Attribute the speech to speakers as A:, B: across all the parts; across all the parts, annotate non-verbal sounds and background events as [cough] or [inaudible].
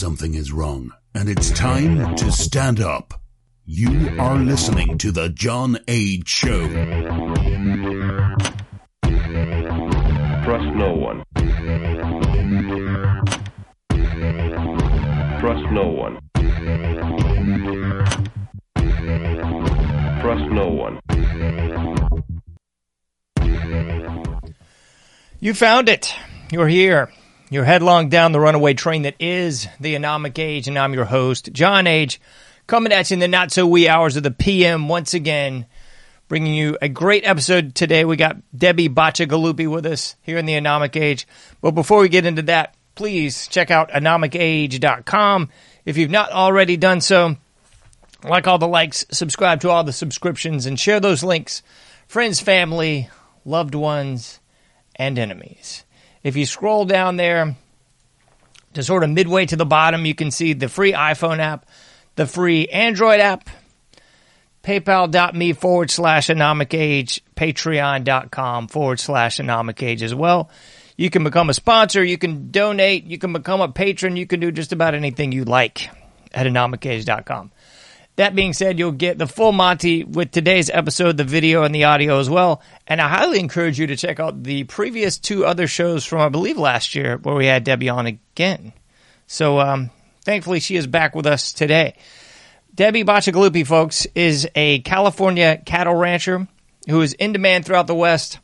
A: something is wrong, and it's time to stand up. You are listening to The John Age Show.
B: Trust no one. Trust no one. Trust no one.
C: You found it. You're here. You're headlong down the runaway train that is the Anomic Age, and I'm your host, John Age, coming at you in the not so wee hours of the PM once again, bringing you a great episode today. We got Debbie Bacigalupi with us here in the Anomic Age. But before we get into that, please check out anomicage.com. If you've not already done so, like all the likes, subscribe to all the subscriptions, and share those links. Friends, family, loved ones, and enemies. If you scroll down there to sort of midway to the bottom, you can see the free iPhone app, the free Android app, paypal.me forward slash anomic age, patreon.com forward slash anomic age as well. You can become a sponsor, you can donate, you can become a patron, you can do just about anything you like at anomicage.com. That being said, you'll get the full Monty with today's episode, the video and the audio as well. And I highly encourage you to check out the previous two other shows from, I believe, last year where we had Debbie on again. So, um, thankfully, she is back with us today. Debbie Bacigalupi, folks, is a California cattle rancher who is in demand throughout the West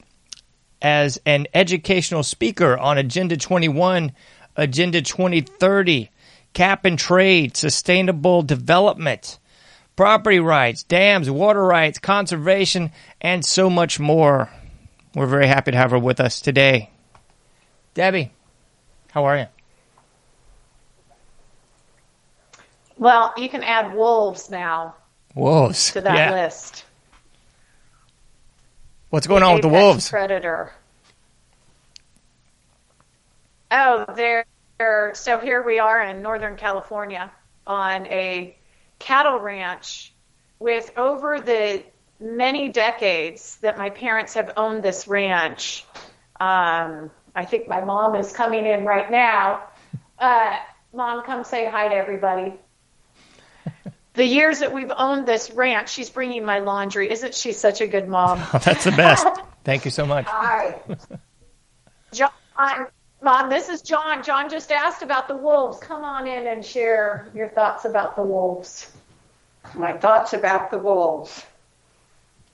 C: as an educational speaker on Agenda 21, Agenda 2030, cap and trade, sustainable development property rights, dams, water rights, conservation, and so much more. We're very happy to have her with us today. Debbie, how are you?
D: Well, you can add wolves now
C: Wolves.
D: to that
C: yeah.
D: list.
C: What's going on with the wolves?
D: Predator. Oh, they're so here we are in Northern California on a cattle ranch with over the many decades that my parents have owned this ranch. Um, I think my mom is coming in right now. Uh, mom, come say hi to everybody. The years that we've owned this ranch, she's bringing my laundry. Isn't she such a good mom? [laughs]
C: That's the best. [laughs] Thank you so much.
D: Hi. John, Mom, this is John. John just asked about the wolves. Come on in and share your thoughts about the wolves.
E: My thoughts about the wolves.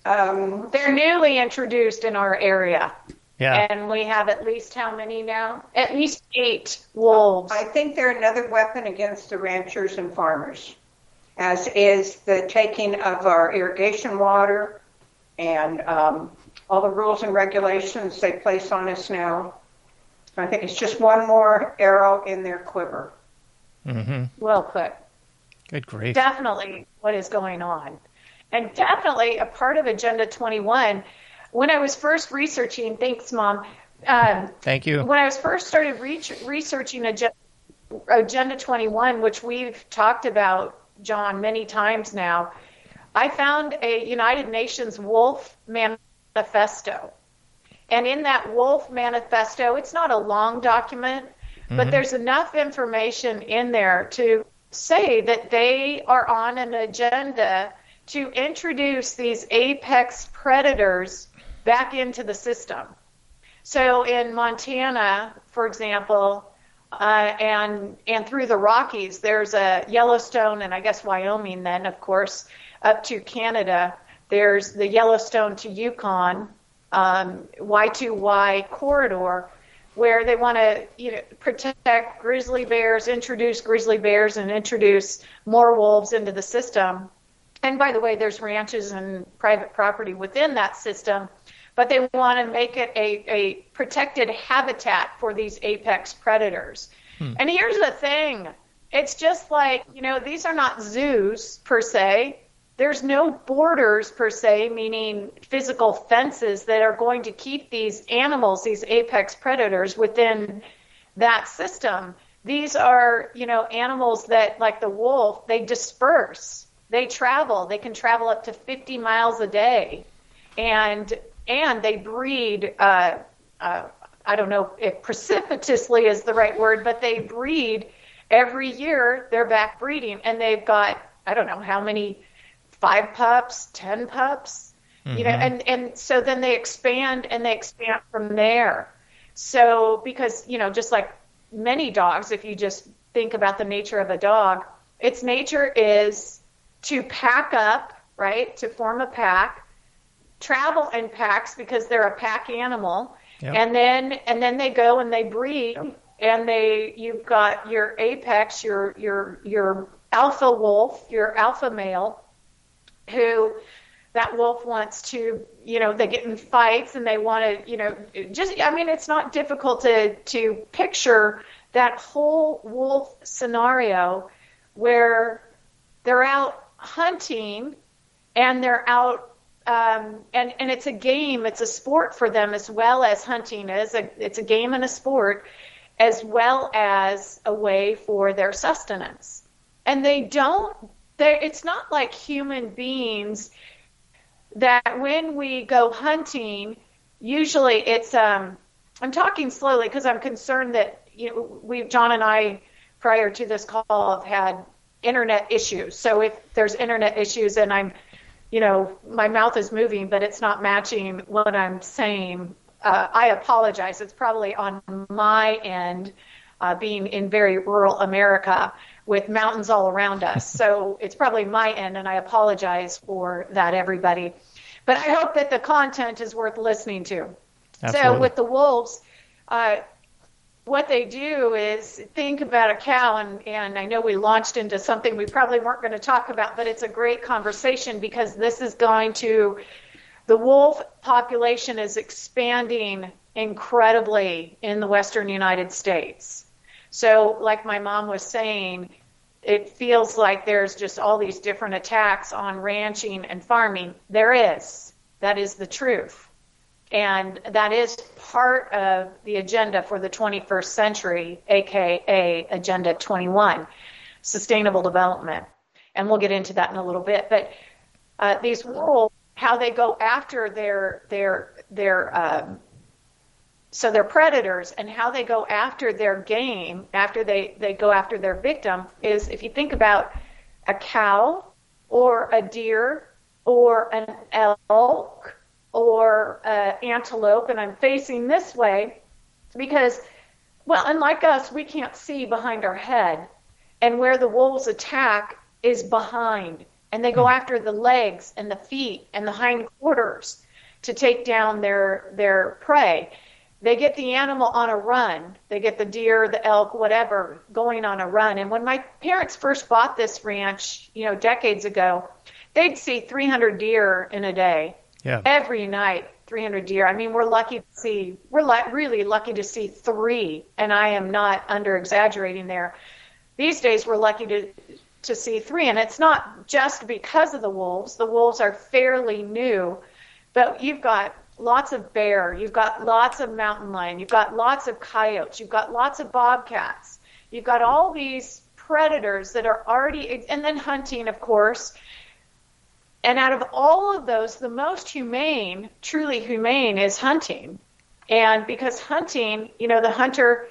E: Um,
D: They're newly introduced in our area.
C: Yeah.
D: And we have at least how many now? At least eight wolves.
E: I think they're another weapon against the ranchers and farmers, as is the taking of our irrigation water and um, all the rules and regulations they place on us now. I think it's just one more arrow in their quiver.
C: Mm-hmm.
D: Well put.
C: Good grief.
D: Definitely what is going on. And definitely a part of Agenda 21. When I was first researching, thanks, Mom. Um,
C: Thank you.
D: when I was first started re- researching Agenda, Agenda 21, which we've talked about, John, many times now, I found a United Nations Wolf Manifesto. And in that Wolf Manifesto, it's not a long document, but there's enough information in there to say that they are on an agenda to introduce these apex predators back into the system. So in Montana, for example, uh, and and through the Rockies, there's a Yellowstone, and I guess Wyoming. Then, of course, up to Canada, there's the Yellowstone to Yukon um, Y2Y corridor, where they want to you know protect grizzly bears, introduce grizzly bears, and introduce more wolves into the system. And by the way, there's ranches and private property within that system but they want to make it a, a protected habitat for these apex predators. And here's the thing it's just like, you know, these are not zoos per se. There's no borders per se, meaning physical fences that are going to keep these animals, these apex predators, within that system. These are, you know, animals that, like the wolf, they disperse, they travel, they can travel up to 50 miles a day. And and they breed. Uh, uh, I don't know if precipitously is the right word, but they breed every year they're back breeding and they've got I don't know how many five pups, ten pups, mm-hmm. you know, mm-hmm. and and so then they expand and they expand from there. So because you know, just like many dogs, if you just think about the nature of a dog, its nature is to pack up, right, to form a pack, travel in packs because they're a pack animal, yep. and then and then they go and they breed. Yep. And they, you've got your apex, your your your alpha wolf, your alpha male, who that wolf wants to, you know, they get in fights and they want to, you know, just, I mean, it's not difficult to, to picture that whole wolf scenario where they're out hunting and they're out um, and and it's a game, it's a sport for them as well as hunting is. A, it's a game and a sport, as well as a way for their sustenance and they don't they it's not like human beings that when we go hunting usually it's um i'm talking slowly because i'm concerned that you know we john and i prior to this call have had internet issues. So if there's internet issues and i'm you know my mouth is moving but it's not matching what i'm saying uh, i apologize. It's probably on my end uh, being in very rural america with mountains all around us. so [laughs] it's probably my end, and I apologize for that, everybody. But I hope that the content is worth listening to. Absolutely. So with the wolves, uh, what they do is think about a cow, and, and I know we launched into something we probably weren't going to talk about, but it's a great conversation because this is going to, the wolf population is expanding incredibly in the western United States. So, like my mom was saying, it feels like there's just all these different attacks on ranching and farming. There is. That is the truth. And that is part of the agenda for the 21st century, aka Agenda 21, sustainable development. And we'll get into that in a little bit. But uh, these wolves, how they go after their their their um, so they're predators and how they go after their game after they, they go after their victim is if you think about a cow or a deer or an elk or an antelope and i'm facing this way because well unlike us we can't see behind our head and where the wolves attack is behind and they go hmm. after the legs and the feet and the hind quarters to take down their their prey they get the animal on a run. They get the deer, the elk, whatever, going on a run. And when my parents first bought this ranch, you know, decades ago, they'd see 300 deer in a day.
C: Yeah.
D: Every night, 300 deer. I mean, we're lucky to see, we're li- really lucky to see three, and I am not under exaggerating there. These days, we're lucky to to see three, and it's not just because of the wolves. The wolves are fairly new, but you've got lots of bear, you've got lots of mountain lion, you've got lots of coyotes, you've got lots of bobcats, you've got all these predators that are already, and then hunting, of course. And out of all of those, the most humane, truly humane, is hunting. And because hunting, you know, the hunter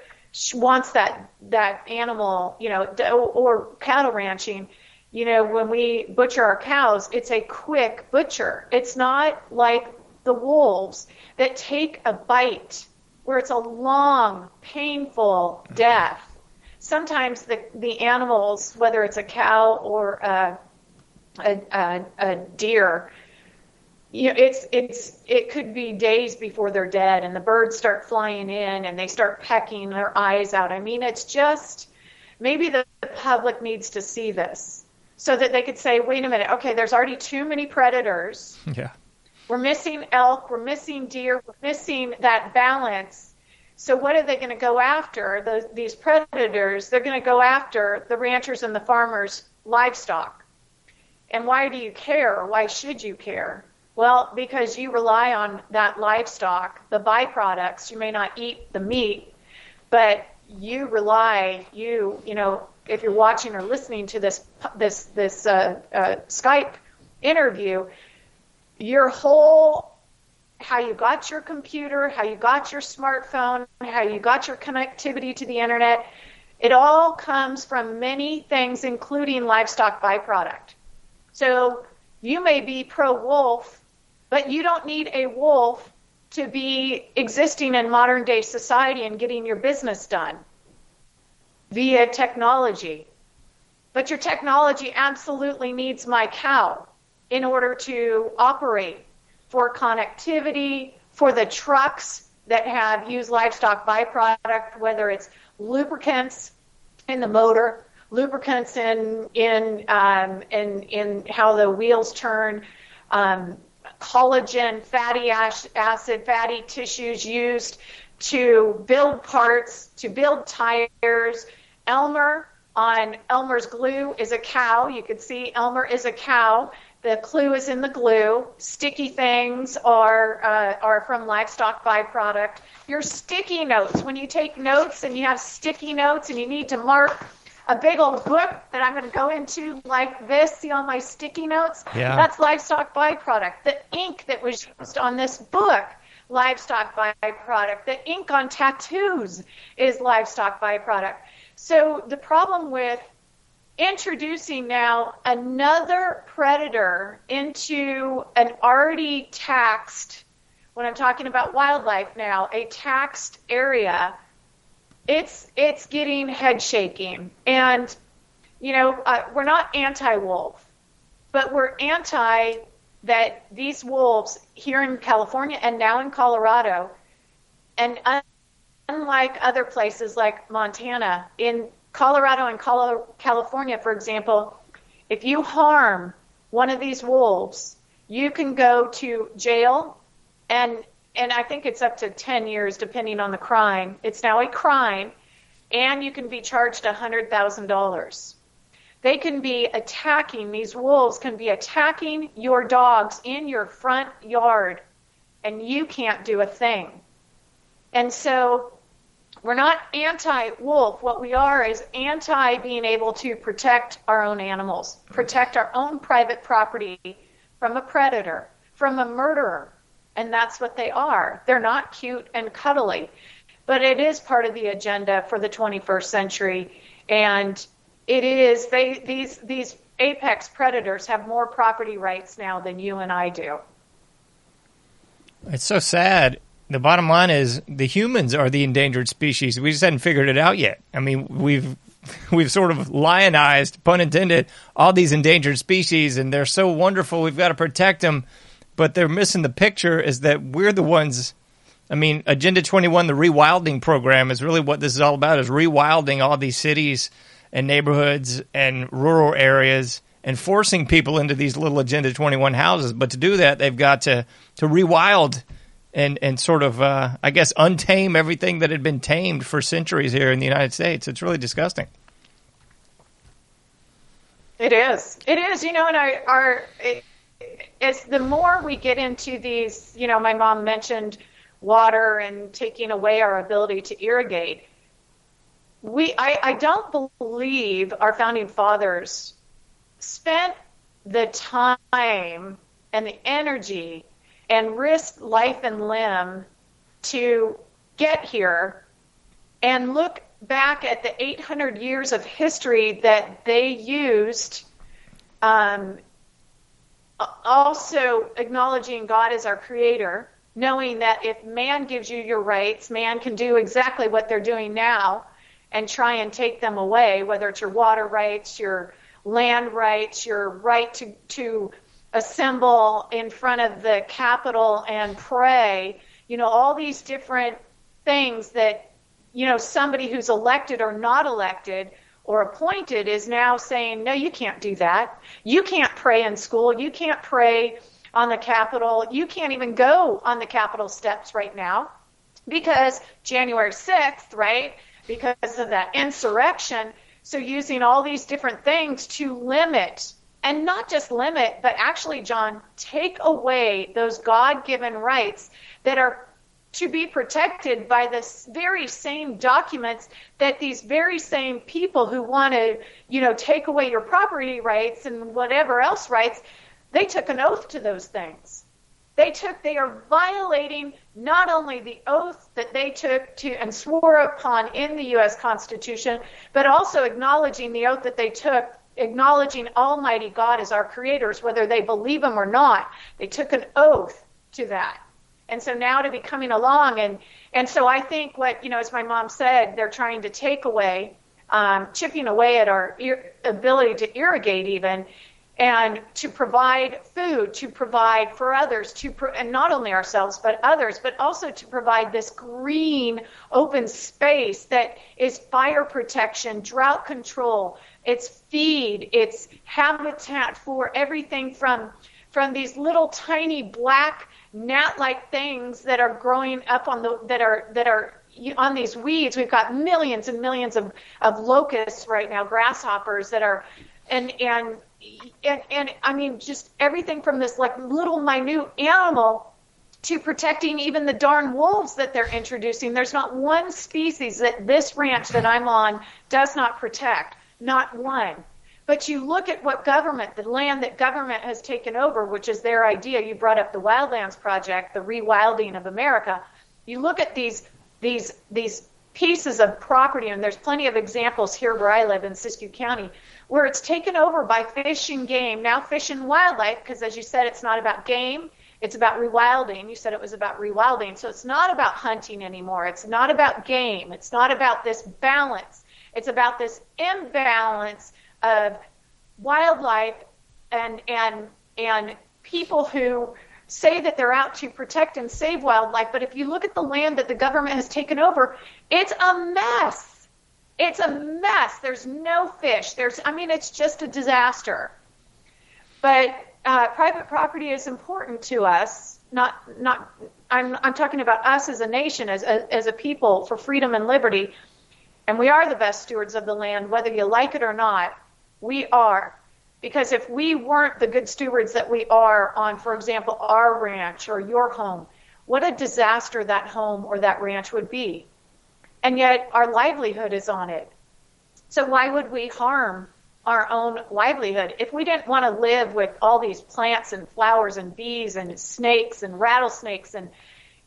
D: wants that that animal, you know, or cattle ranching. You know, when we butcher our cows, it's a quick butcher. It's not like the wolves that take a bite where it's a long, painful death. Sometimes the, the animals, whether it's a cow or a, a, a, a deer, you know, it's it's it could be days before they're dead, and the birds start flying in and they start pecking their eyes out. I mean, it's just maybe the public needs to see this so that they could say, wait a minute, okay, there's already too many predators. [laughs]
C: Yeah.
D: We're missing elk, we're missing deer, we're missing that balance. So what are they going to go after? The, these predators, they're going to go after the ranchers and the farmers' livestock. And why do you care? Why should you care? Well, because you rely on that livestock, the byproducts. You may not eat the meat, but you rely, you, you know, if you're watching or listening to this this this uh, uh, Skype interview, your whole how you got your computer, how you got your smartphone, how you got your connectivity to the internet It all comes from many things, including livestock byproduct. So you may be pro wolf, but you don't need a wolf to be existing in modern day society and getting your business done via technology. But your technology absolutely needs my cow in order to operate for connectivity, for the trucks that have used livestock byproduct, whether it's lubricants in the motor, lubricants in in um, in in how the wheels turn, um, collagen, fatty acid, fatty tissues used to build parts, to build tires. Elmer on Elmer's glue is a cow. You can see Elmer is a cow. The clue is in the glue. Sticky things are uh, are from livestock byproduct. Your sticky notes. When you take notes and you have sticky notes and you need to mark a big old book that I'm going to go into like this. See all my sticky notes?
C: Yeah.
D: That's livestock byproduct. The ink that was used on this book, livestock byproduct. The ink on tattoos is livestock byproduct. So the problem with introducing now another predator into an already taxed, when I'm talking about wildlife now, a taxed area, it's it's getting head shaking. And you know, uh, we're not anti-wolf, but we're anti that these wolves here in California and now in Colorado, and unlike other places like Montana, in Colorado and California, for example, if you harm one of these wolves, you can go to jail and and I think it's up to 10 years depending on the crime. It's now a crime and you can be charged $100,000. They can be attacking, these wolves can be attacking your dogs in your front yard and you can't do a thing. And so we're not anti wolf. What we are is anti being able to protect our own animals, protect our own private property from a predator, from a murderer. And that's what they are. They're not cute and cuddly, but it is part of the agenda for the 21st century. And it is, they, these, these apex predators have more property rights now than you and I do.
C: It's so sad the bottom line is the humans are the endangered species. We just hadn't figured it out yet. I mean, we've [laughs] we've sort of lionized, pun intended, all these endangered species, and they're so wonderful. We've got to protect them, but they're missing the picture. Is that we're the ones. I mean, Agenda 21, the rewilding program, is really what this is all about: is rewilding all these cities and neighborhoods and rural areas and forcing people into these little Agenda 21 houses. But to do that, they've got to to rewild and and sort of uh, I guess untame everything that had been tamed for centuries here in the United States. It's really disgusting.
D: It is. It is. You know, and our, our it, it's the more we get into these. You know, my mom mentioned water and taking away our ability to irrigate. We, I, I don't believe our founding fathers spent the time and the energy and risked life and limb to get here and look back at the 800 years of history that they used, um, also acknowledging God as our creator, knowing that if man gives you your rights, man can do exactly what they're doing now and try and take them away, whether it's your water rights, your land rights, your right to, to assemble in front of the Capitol and pray, you know, all these different things that, you know, somebody who's elected or not elected or appointed is now saying, no, you can't do that. You can't pray in school. You can't pray on the Capitol. You can't even go on the Capitol steps right now because January 6th, right? Because of that insurrection. So using all these different things to limit and not just limit, but actually, John, take away those God given rights that are to be protected by the very same documents that these very same people who want to, you know, take away your property rights and whatever else rights, they took an oath to those things. They took, they are violating not only the oath that they took to and swore upon in the U.S. Constitution, but also acknowledging the oath that they took, acknowledging Almighty God as our creators, whether they believe Him or not. They took an oath to that. And so now to be coming along and and so I think what you know, as my mom said, they're trying to take away, um, chipping away at our ir- ability to irrigate even, and to provide food, to provide for others, to pro- and not only ourselves but others, but also to provide this green open space that is fire protection, drought control, it's feed, it's habitat for everything from from these little tiny black gnat-like things that are growing up on the that are that are on these weeds. We've got millions and millions of, of locusts right now, grasshoppers that are, and and and, and I mean just everything from this like little minute animal to protecting even the darn wolves that they're introducing. There's not one species that this ranch that I'm on does not protect. Not one. But you look at what government, the land that government has taken over, which is their idea. You brought up the Wildlands Project, the rewilding of America. You look at these these these pieces of property, and there's plenty of examples here where I live in Siskiyou County, where it's taken over by fish and game, now fish and wildlife, because as you said, it's not about game, it's about rewilding. You said it was about rewilding. So it's not about hunting anymore. It's not about game. It's not about this balance. It's about this imbalance of wildlife and and and people who say that they're out to protect and save wildlife, but if you look at the land that the government has taken over, it's a mess. It's a mess. There's no fish. There's I mean it's just a disaster. But uh, private property is important to us. Not not I'm I'm talking about us as a nation, as a, as a people for freedom and liberty, and we are the best stewards of the land, whether you like it or not. We are. Because if we weren't the good stewards that we are on, for example, our ranch or your home, what a disaster that home or that ranch would be. And yet our livelihood is on it. So why would we harm our own livelihood? If we didn't want to live with all these plants and flowers and bees and snakes and rattlesnakes and,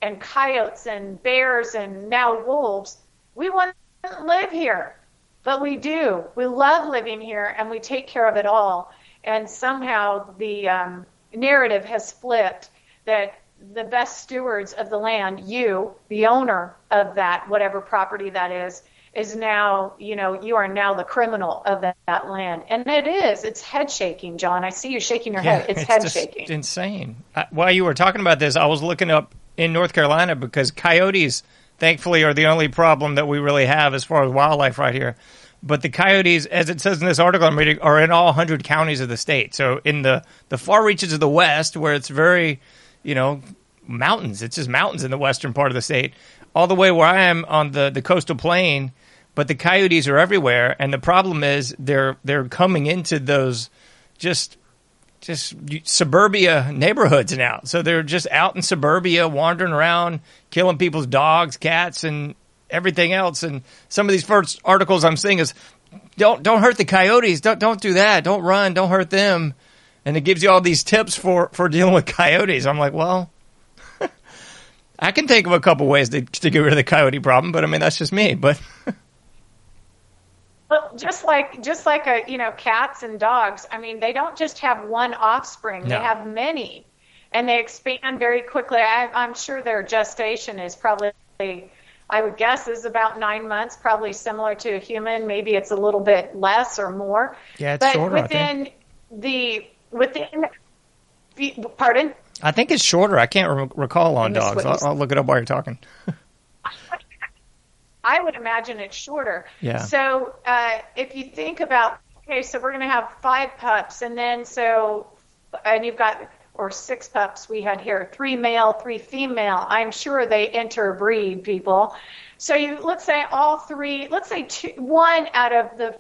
D: and coyotes and bears and now wolves, we wouldn't live here. But we do. We love living here and we take care of it all. And somehow the um, narrative has flipped that the best stewards of the land, you, the owner of that, whatever property that is, is now, you know, you are now the criminal of that, that land. And it is. It's head shaking, John. I see you shaking your
C: Yeah,
D: head. It's,
C: it's
D: head shaking.
C: insane. I, while you were talking about this, I was looking up in North Carolina because coyotes, thankfully, are the only problem that we really have as far as wildlife right here. But the coyotes, as it says in this article I'm reading, are in all 100 counties of the state. So in the, the far reaches of the west, where it's very, you know, mountains, it's just mountains in the western part of the state, all the way where I am on the, the coastal plain. But the coyotes are everywhere, and the problem is they're they're coming into those just just suburbia neighborhoods now. So they're just out in suburbia, wandering around, killing people's dogs, cats, and everything else. And some of these first articles I'm seeing is don't don't hurt the coyotes. Don't don't do that. Don't run. Don't hurt them. And it gives you all these tips for for dealing with coyotes. I'm like, well, [laughs] I can think of a couple ways to to get rid of the coyote problem, but I mean that's just me. But [laughs]
D: Well, just like just like a you know cats and dogs. I mean, they don't just have one offspring;
C: No.
D: they have many, and they expand very quickly. I, I'm sure their gestation is probably, I would guess, is about nine months. Probably similar to a human. Maybe it's a little bit less or more.
C: Yeah, it's
D: but
C: shorter, I
D: within the within. Pardon.
C: I think it's shorter. I can't re- recall on dogs. I'll, I'll look it up while you're talking. [laughs]
D: I would imagine it's shorter.
C: Yeah.
D: So uh, if you think about, okay, so we're going to have five pups, and then so, and you've got, or six pups we had here, three male, three female. I'm sure they interbreed people. So you let's say all three, let's say two, one out of the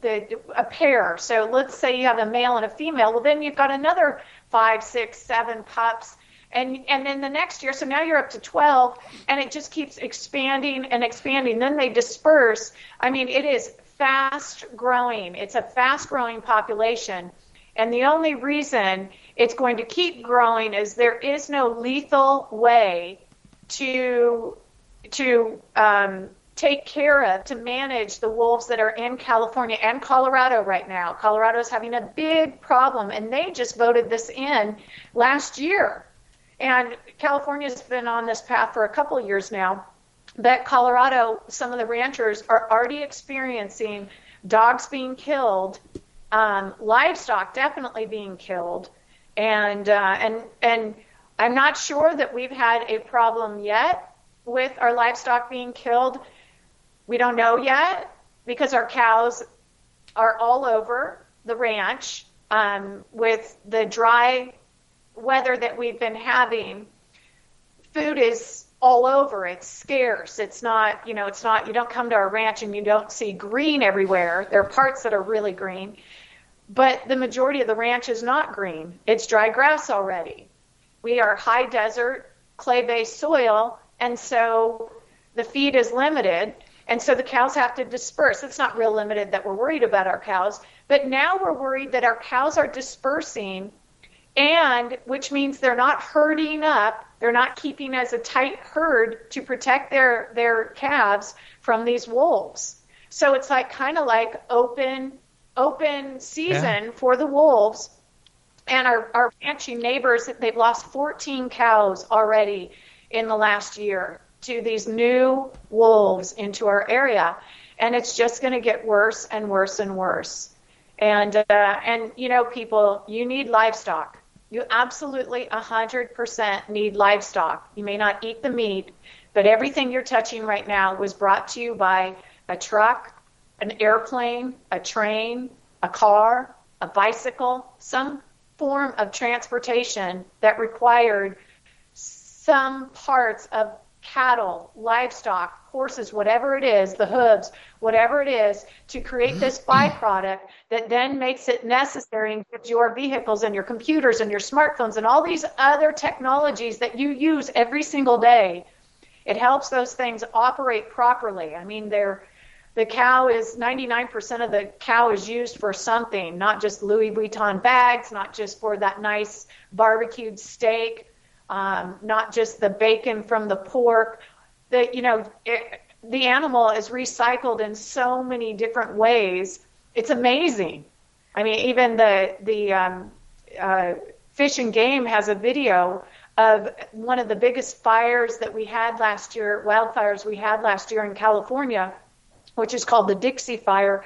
D: the a pair. So let's say you have a male and a female. Well, then you've got another five, six, seven pups, and and then the next year. So now you're up to twelve, and it just keeps expanding and expanding. Then they disperse. I mean, it is fast growing. It's a fast growing population. And the only reason it's going to keep growing is there is no lethal way to to um, take care of to manage the wolves that are in California and Colorado right now. Colorado is having a big problem, and they just voted this in last year. And California's been on this path for a couple of years now. But Colorado, some of the ranchers are already experiencing dogs being killed, um, livestock definitely being killed, and uh, and and I'm not sure that we've had a problem yet with our livestock being killed. We don't know yet because our cows are all over the ranch um, with the dry weather that we've been having. Food is all over. It's scarce. It's not, you know, it's not, you don't come to our ranch and you don't see green everywhere. There are parts that are really green, but the majority of the ranch is not green. It's dry grass already. We are high desert, clay based soil, and so the feed is limited. And so the cows have to disperse. It's not real limited that we're worried about our cows, but now we're worried that our cows are dispersing and which means they're not herding up they're not keeping as a tight herd to protect their their calves from these wolves. So it's like kind of like open open season yeah. for the wolves. And our our ranching neighbors they've lost 14 cows already in the last year to these new wolves into our area. And it's just going to get worse and worse and worse. And uh, and you know people you need livestock you absolutely 100% need livestock. You may not eat the meat, but everything you're touching right now was brought to you by a truck, an airplane, a train, a car, a bicycle, some form of transportation that required some parts of cattle, livestock, horses, whatever it is, the hooves, whatever it is, to create this mm-hmm. byproduct that then makes it necessary and gives your vehicles and your computers and your smartphones and all these other technologies that you use every single day. It helps those things operate properly. I mean, they're the cow is 99% of the cow is used for something, not just Louis Vuitton bags, not just for that nice barbecued steak, um, not just the bacon from the pork the you know it, the animal is recycled in so many different ways. It's amazing. I mean, even the the um, uh, Fish and Game has a video of one of the biggest fires that we had last year, wildfires we had last year in California, which is called the Dixie Fire,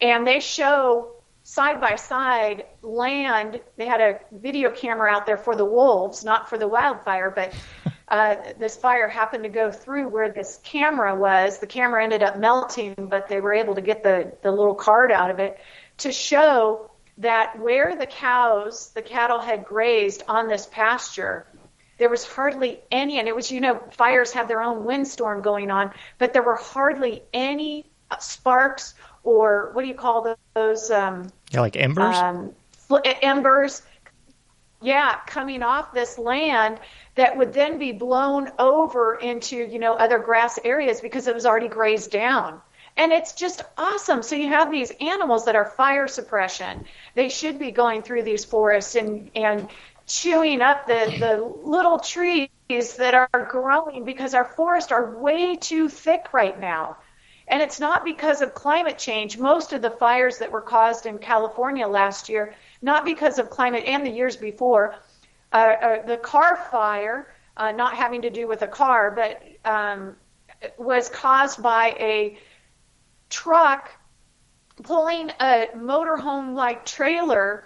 D: and they show side by side land. They had a video camera out there for the wolves, not for the wildfire, but [laughs] uh, this fire happened to go through where this camera was. The camera ended up melting, but they were able to get the, the little card out of it to show that where the cows, the cattle had grazed on this pasture, there was hardly any, and it was, you know, fires have their own windstorm going on, but there were hardly any sparks or what do you call those? Um,
C: yeah, like embers? Um,
D: embers. Yeah, coming off this land that would then be blown over into, you know, other grass areas because it was already grazed down. And it's just awesome. So you have these animals that are fire suppression. They should be going through these forests and, and chewing up the, the little trees that are growing because our forests are way too thick right now. And it's not because of climate change. Most of the fires that were caused in California last year, not because of climate and the years before, uh, uh, the Carr fire, uh, not having to do with a car, but um, was caused by a truck pulling a motorhome like trailer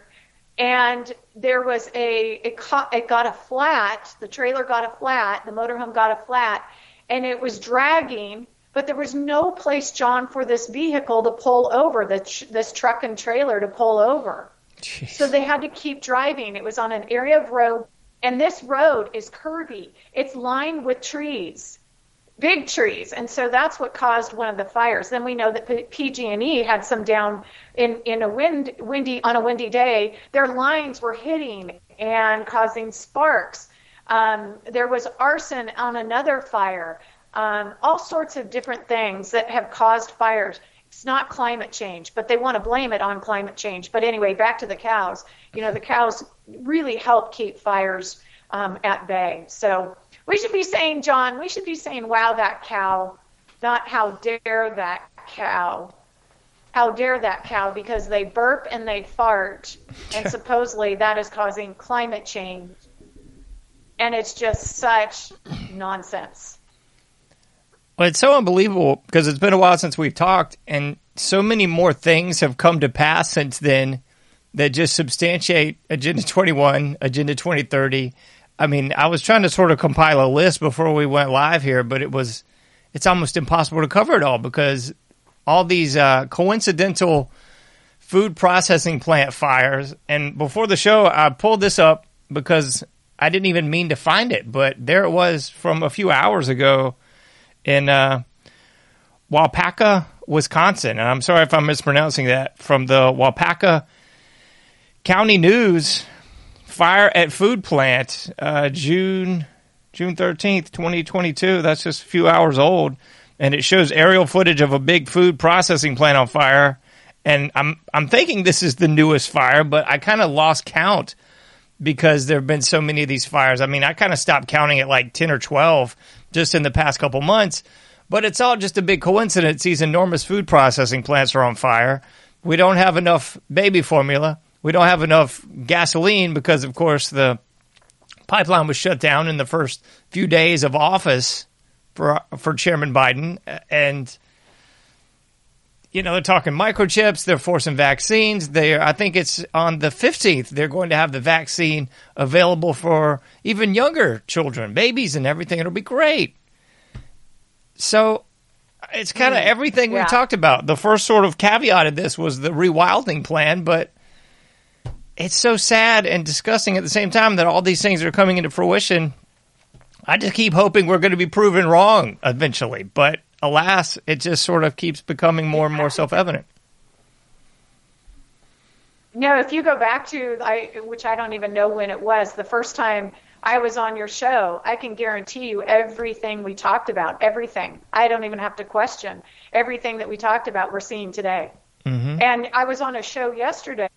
D: and there was a it, caught, it got a flat the trailer got a flat the motorhome got a flat and it was dragging but there was no place john for this vehicle to pull over the, this truck and trailer to pull over Jeez. So they had to keep driving. It was on an area of road, and this road is curvy. It's lined with trees, big trees, and so that's what caused one of the fires. Then we know that PG&E had some down in in a wind windy on a windy day. Their lines were hitting and causing sparks. Um, there was arson on another fire. Um, all sorts of different things that have caused fires It's not climate change, but they want to blame it on climate change. But anyway, back to the cows. You know, the cows really help keep fires um, at bay. So we should be saying, John, we should be saying, wow, that cow, not how dare that cow. How dare that cow? Because they burp and they fart, and [laughs] supposedly that is causing climate change. And it's just such nonsense.
C: Well, it's so unbelievable because it's been a while since we've talked, and so many more things have come to pass since then that just substantiate Agenda 21, Agenda 2030. I mean, I was trying to sort of compile a list before we went live here, but it was it's almost impossible to cover it all because all these uh, coincidental food processing plant fires. And before the show, I pulled this up because I didn't even mean to find it, but there it was from a few hours ago in uh, Waupaca, Wisconsin. And I'm sorry if I'm mispronouncing that. From the Waupaca County News, fire at food plant, uh, June June 13th, 2022. That's just a few hours old, and it shows aerial footage of a big food processing plant on fire. And I'm I'm thinking this is the newest fire, but I kind of lost count because there have been so many of these fires. I mean, I kind of stopped counting at like 10 or 12 just in the past couple months. But it's all just a big coincidence. These enormous food processing plants are on fire. We don't have enough baby formula. We don't have enough gasoline because, of course, the pipeline was shut down in the first few days of office for for Chairman Biden. And you know, they're talking microchips. They're forcing vaccines. They, I think it's on the 15th. They're going to have the vaccine available for even younger children, babies, and everything. It'll be great. So it's kind of mm, everything yeah. we talked about. The first sort of caveat of this was the rewilding plan, but it's so sad and disgusting at the same time that all these things are coming into fruition. I just keep hoping we're going to be proven wrong eventually, but alas, it just sort of keeps becoming more and more self evident.
D: No, if you go back to, I, which I don't even know when it was, the first time I was on your show, I can guarantee you everything we talked about, everything. I don't even have to question everything that we talked about. We're seeing today. Mm-hmm. And I was on a show yesterday,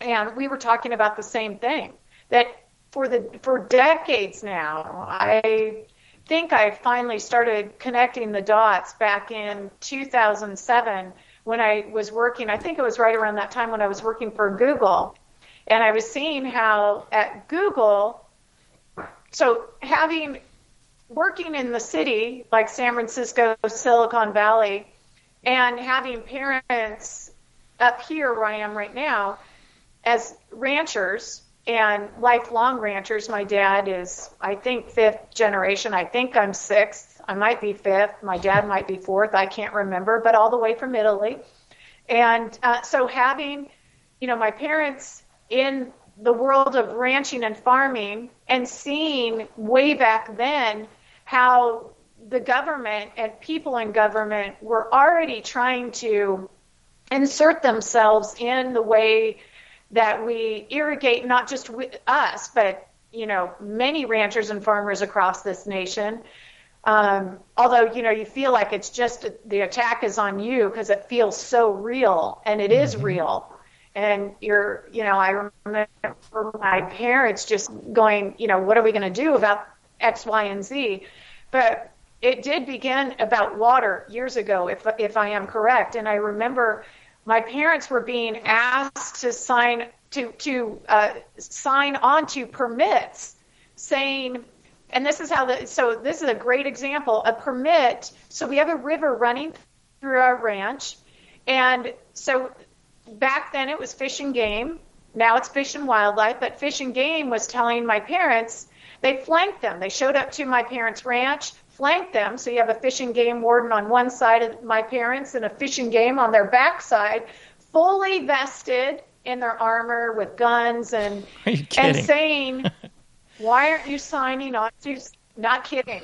D: and we were talking about the same thing. That for the for decades now, I think I finally started connecting the dots back in 2007 when I was working. I think it was right around that time when I was working for Google, and I was seeing how at Google so having working in the city like San Francisco, Silicon Valley, and having parents up here where I am right now as ranchers and lifelong ranchers. My dad is, I think, fifth generation. I think I'm sixth. I might be fifth. My dad might be fourth. I can't remember, but all the way from Italy. And uh, so having, you know, my parents in the world of ranching and farming and seeing way back then how the government and people in government were already trying to insert themselves in the way that we irrigate not just with us but you know many ranchers and farmers across this nation. Um, although you know you feel like it's just the attack is on you because it feels so real and it is mm-hmm. real. And you're you know i remember my parents just going you know what are we going to do about x y and z? But it did begin about water years ago if if i am correct. And i remember my parents were being asked to sign to to uh, sign on to permits saying and this is how the so this is a great example a permit so we have a river running through our ranch and so back then it was fish and game. Now it's fish and wildlife, but fish and game was telling my parents they flanked them. They showed up to my parents' ranch, flanked them. So you have a fish and game warden on one side of my parents and a fish and game on their backside, fully vested in their armor with guns and [laughs] and saying, [laughs] "Why aren't you signing on?" She's not kidding.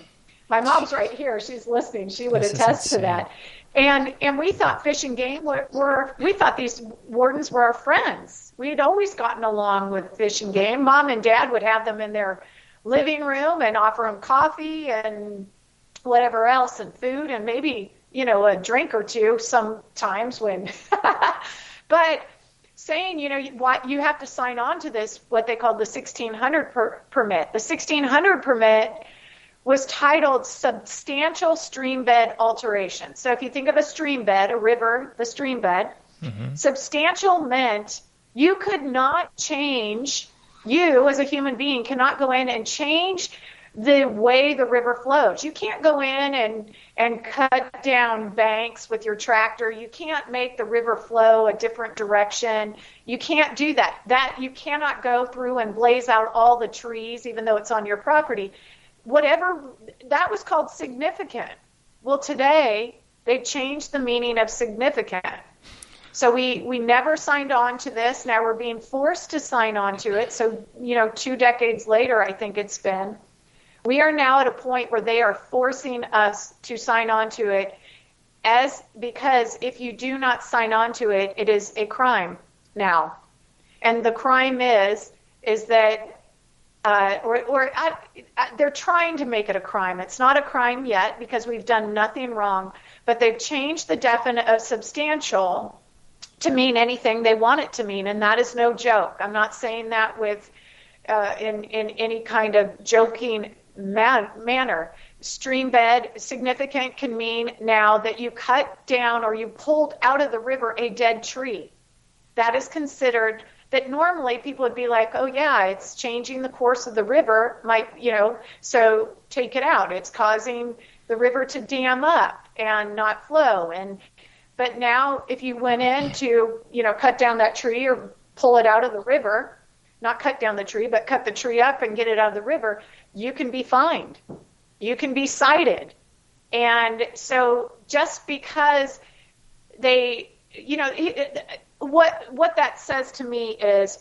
D: My mom's right here. She's listening. She would this attest to that. And and we thought fish and Game were, were we thought these wardens were our friends. We'd always gotten along with fish and Game. Mom and Dad would have them in their living room and offer them coffee and whatever else and food and maybe you know, a drink or two sometimes when, [laughs] but saying, you know, what you have to sign on to this, what they called the 1600 per, permit. The 1600 permit was titled Substantial Stream Bed Alteration. So if you think of a stream bed, a river, the stream bed, mm-hmm. substantial meant you could not change, you as a human being cannot go in and change the way the river flows. You can't go in and and cut down banks with your tractor. You can't make the river flow a different direction. You can't do that. That you cannot go through and blaze out all the trees even though it's on your property. Whatever that was called significant. Well, today they've changed the meaning of significant. So we we never signed on to this. Now we're being forced to sign on to it. So, you know, 2 decades later I think it's been we are now at a point where they are forcing us to sign on to it as because if you do not sign on to it, it is a crime now. And the crime is is that uh, or, or uh, they're trying to make it a crime. It's not a crime yet because we've done nothing wrong, but they've changed the definite of substantial to mean anything they want it to mean, and that is no joke. I'm not saying that with uh, in in any kind of joking man, manner. Stream bed significant can mean now that you cut down or you pulled out of the river a dead tree. That is considered that normally people would be like, oh yeah, it's changing the course of the river, might you know, so take it out. It's causing the river to dam up and not flow. And but now if you went in to, you know, cut down that tree or pull it out of the river, not cut down the tree, but cut the tree up and get it out of the river, you can be fined. You can be cited. And so just because they, you know, what what that says to me is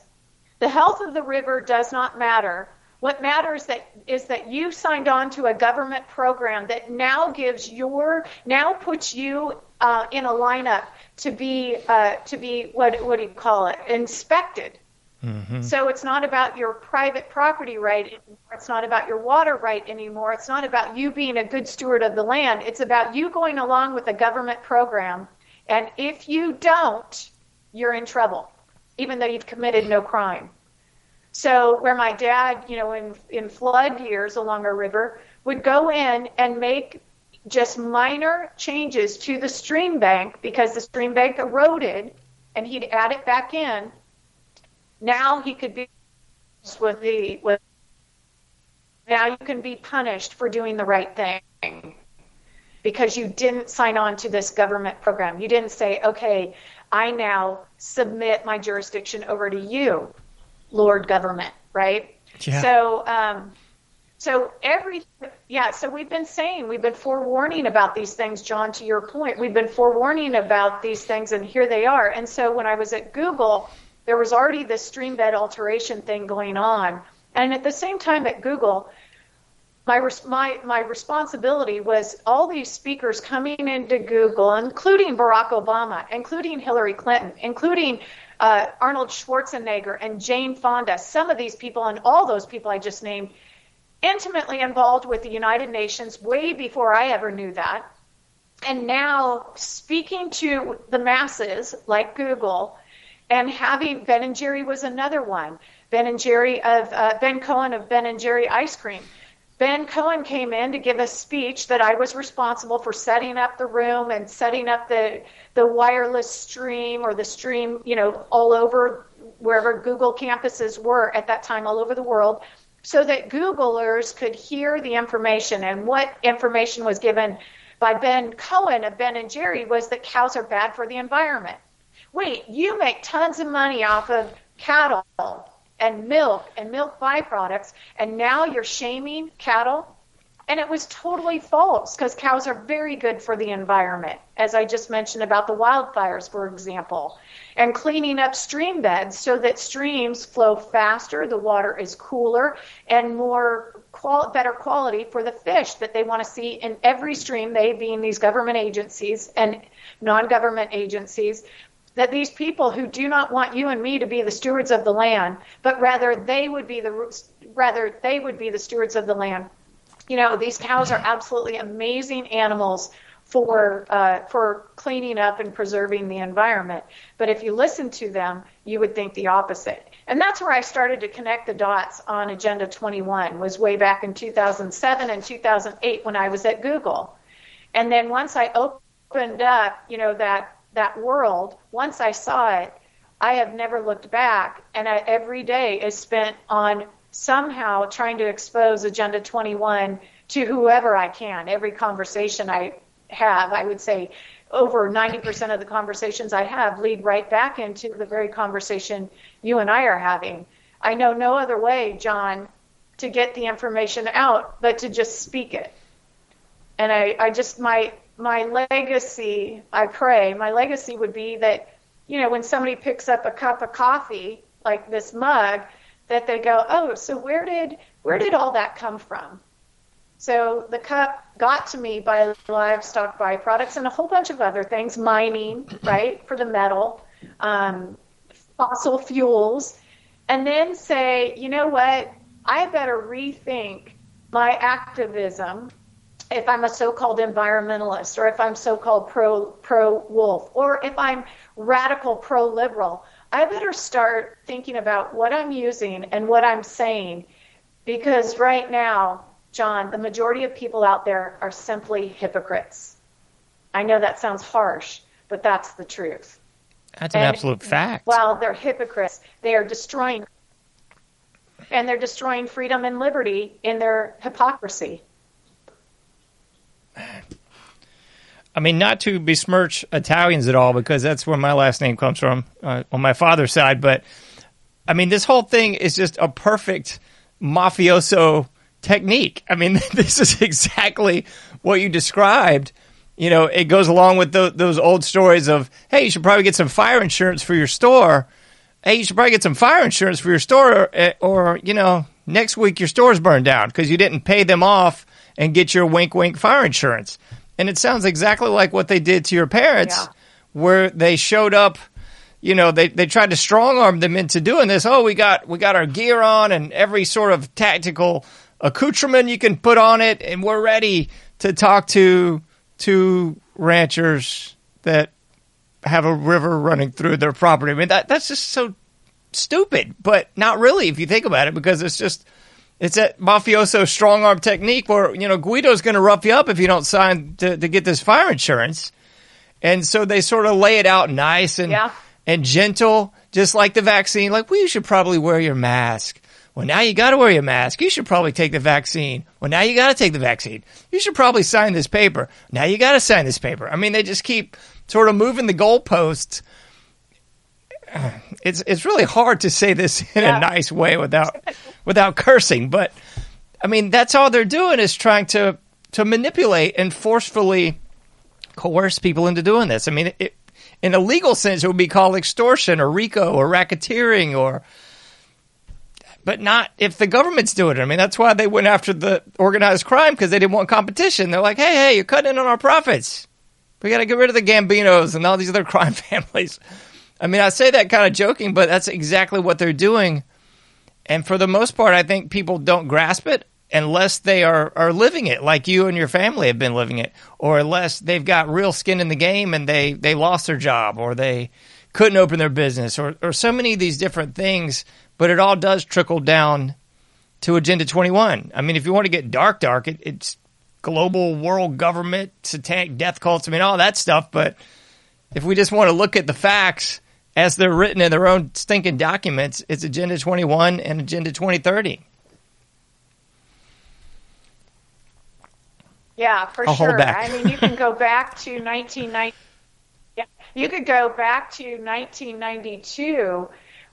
D: the health of the river does not matter. What matters that is that you signed on to a government program that now gives your now puts you uh, in a lineup to be uh, to be what what do you call it inspected Mm-hmm. So it's not about your private property right anymore. It's not about your water right anymore. It's not about you being a good steward of the land. It's about you going along with a government program. And if you don't, you're in trouble, even though you've committed no crime. So where my dad, you know, in in flood years along a river, would go in and make just minor changes to the stream bank because the stream bank eroded, and he'd add it back in now he could be with the with now you can be punished for doing the right thing because you didn't sign on to this government program. You didn't say, okay, I now submit my jurisdiction over to you, Lord government, right? Yeah. So, um, so every, yeah, so we've been saying, we've been forewarning about these things, John, to your point. We've been forewarning about these things, and here they are. And so when I was at Google, there was already this stream bed alteration thing going on. And at the same time at Google, my, my, my responsibility was all these speakers coming into Google, including Barack Obama, including Hillary Clinton, including uh, Arnold Schwarzenegger and Jane Fonda, some of these people and all those people I just named, intimately involved with the United Nations way before I ever knew that. And now speaking to the masses like Google and having Ben and Jerry was another one. Ben and Jerry of uh, Ben Cohen of Ben and Jerry Ice Cream. Ben Cohen came in to give a speech that I was responsible for setting up the room and setting up the the wireless stream or the stream, you know, all over wherever Google campuses were at that time all over the world so that Googlers could hear the information and what information was given by Ben Cohen of Ben and Jerry was that cows are bad for the environment wait, you make tons of money off of cattle and milk and milk byproducts, and now you're shaming cattle? And it was totally false because cows are very good for the environment, as I just mentioned about the wildfires, for example, and cleaning up stream beds so that streams flow faster, the water is cooler, and more qual- better quality for the fish that they want to see in every stream, they being these government agencies and non government agencies that these people who do not want you and me to be the stewards of the land, but rather they would be the rather they would be the stewards of the land. You know, these cows are absolutely amazing animals for uh, for cleaning up and preserving the environment. But if you listen to them, you would think the opposite. And that's where I started to connect the dots on Agenda 21. Was way back in 2007 and 2008 when I was at Google. And then once I opened up, you know that that world, once I saw it, I have never looked back. And I, every day is spent on somehow trying to expose Agenda 21 to whoever I can. Every conversation I have, I would say over 90% of the conversations I have lead right back into the very conversation you and I are having. I know no other way, John, to get the information out but to just speak it. And I, I just, my, my legacy, I pray, my legacy would be that, you know, when somebody picks up a cup of coffee, like this mug, that they go, oh, so where did, where did all that come from? So the cup got to me by livestock byproducts and a whole bunch of other things, mining, right, for the metal, um, fossil fuels, and then say, you know what, I better rethink my activism if I'm a so-called environmentalist or if I'm so-called pro pro wolf or if I'm radical pro liberal. I better start thinking about what I'm using and what I'm saying because right now John, the majority of people out there are simply hypocrites. I know that sounds harsh, but that's the truth.
C: That's an and absolute fact.
D: Well, they're hypocrites. They are destroying, and they're destroying freedom and liberty in their hypocrisy.
C: I mean, not to besmirch Italians at all, because that's where my last name comes from uh, on my father's side. But I mean, this whole thing is just a perfect mafioso technique. I mean, [laughs] this is exactly what you described. You know, it goes along with the, those old stories of, hey, you should probably get some fire insurance for your store. Hey, you should probably get some fire insurance for your store, or, eh, or you know, next week your store's burned down because you didn't pay them off and get your wink wink fire insurance. And it sounds exactly like what they did to your parents, yeah. where they showed up you know they, they tried to strong arm them into doing this oh we got we got our gear on and every sort of tactical accoutrement you can put on it, and we're ready to talk to to ranchers that have a river running through their property. I mean that that's just so stupid, but not really if you think about it, because it's just it's that mafioso strong arm technique where you know Guido's going to rough you up if you don't sign to, to get this fire insurance, and so they sort of lay it out nice and yeah. and gentle, just like the vaccine. Like, well, you should probably wear your mask. Well, now you got to wear your mask. You should probably take the vaccine. Well, now you got to take the vaccine. You should probably sign this paper. Now you got to sign this paper. I mean, they just keep sort of moving the goalposts. It's it's really hard to say this in yeah. a nice way without without cursing, but I mean that's all they're doing is trying to to manipulate and forcefully coerce people into doing this. I mean, it, in a legal sense, it would be called extortion or RICO or racketeering or but not if the government's doing it. I mean, that's why they went after the organized crime because they didn't want competition. They're like, hey, hey, you're cutting in on our profits. We got to get rid of the Gambinos and all these other crime [laughs] families. I mean, I say that kind of joking, but that's exactly what they're doing. And for the most part, I think people don't grasp it unless they are, are living it like you and your family have been living it, or unless they've got real skin in the game and they, they lost their job or they couldn't open their business or, or so many of these different things but it all does trickle down to Agenda 21. I mean, if you want to get dark, dark, it, it's global world government, satanic death cults, I mean, all that stuff. But if we just want to look at the facts as they're written in their own stinking documents, it's Agenda 21 and Agenda 2030.
D: Yeah, for
C: I'll
D: sure. I mean, you can go back to 1990. Yeah, you could go back to 1992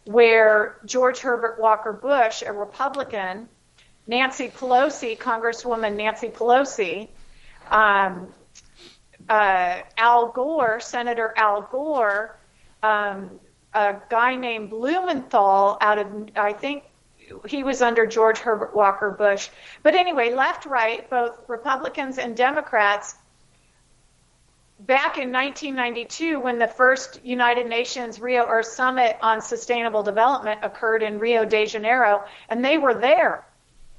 D: where George Herbert Walker Bush, a Republican, Nancy Pelosi, Congresswoman Nancy Pelosi, um, uh, Al Gore, Senator Al Gore, um, a guy named Blumenthal out of, I think he was under George Herbert Walker Bush. But anyway, left, right, both Republicans and Democrats back in 1992 when the first United Nations Rio Earth Summit on Sustainable Development occurred in Rio de Janeiro, and they were there.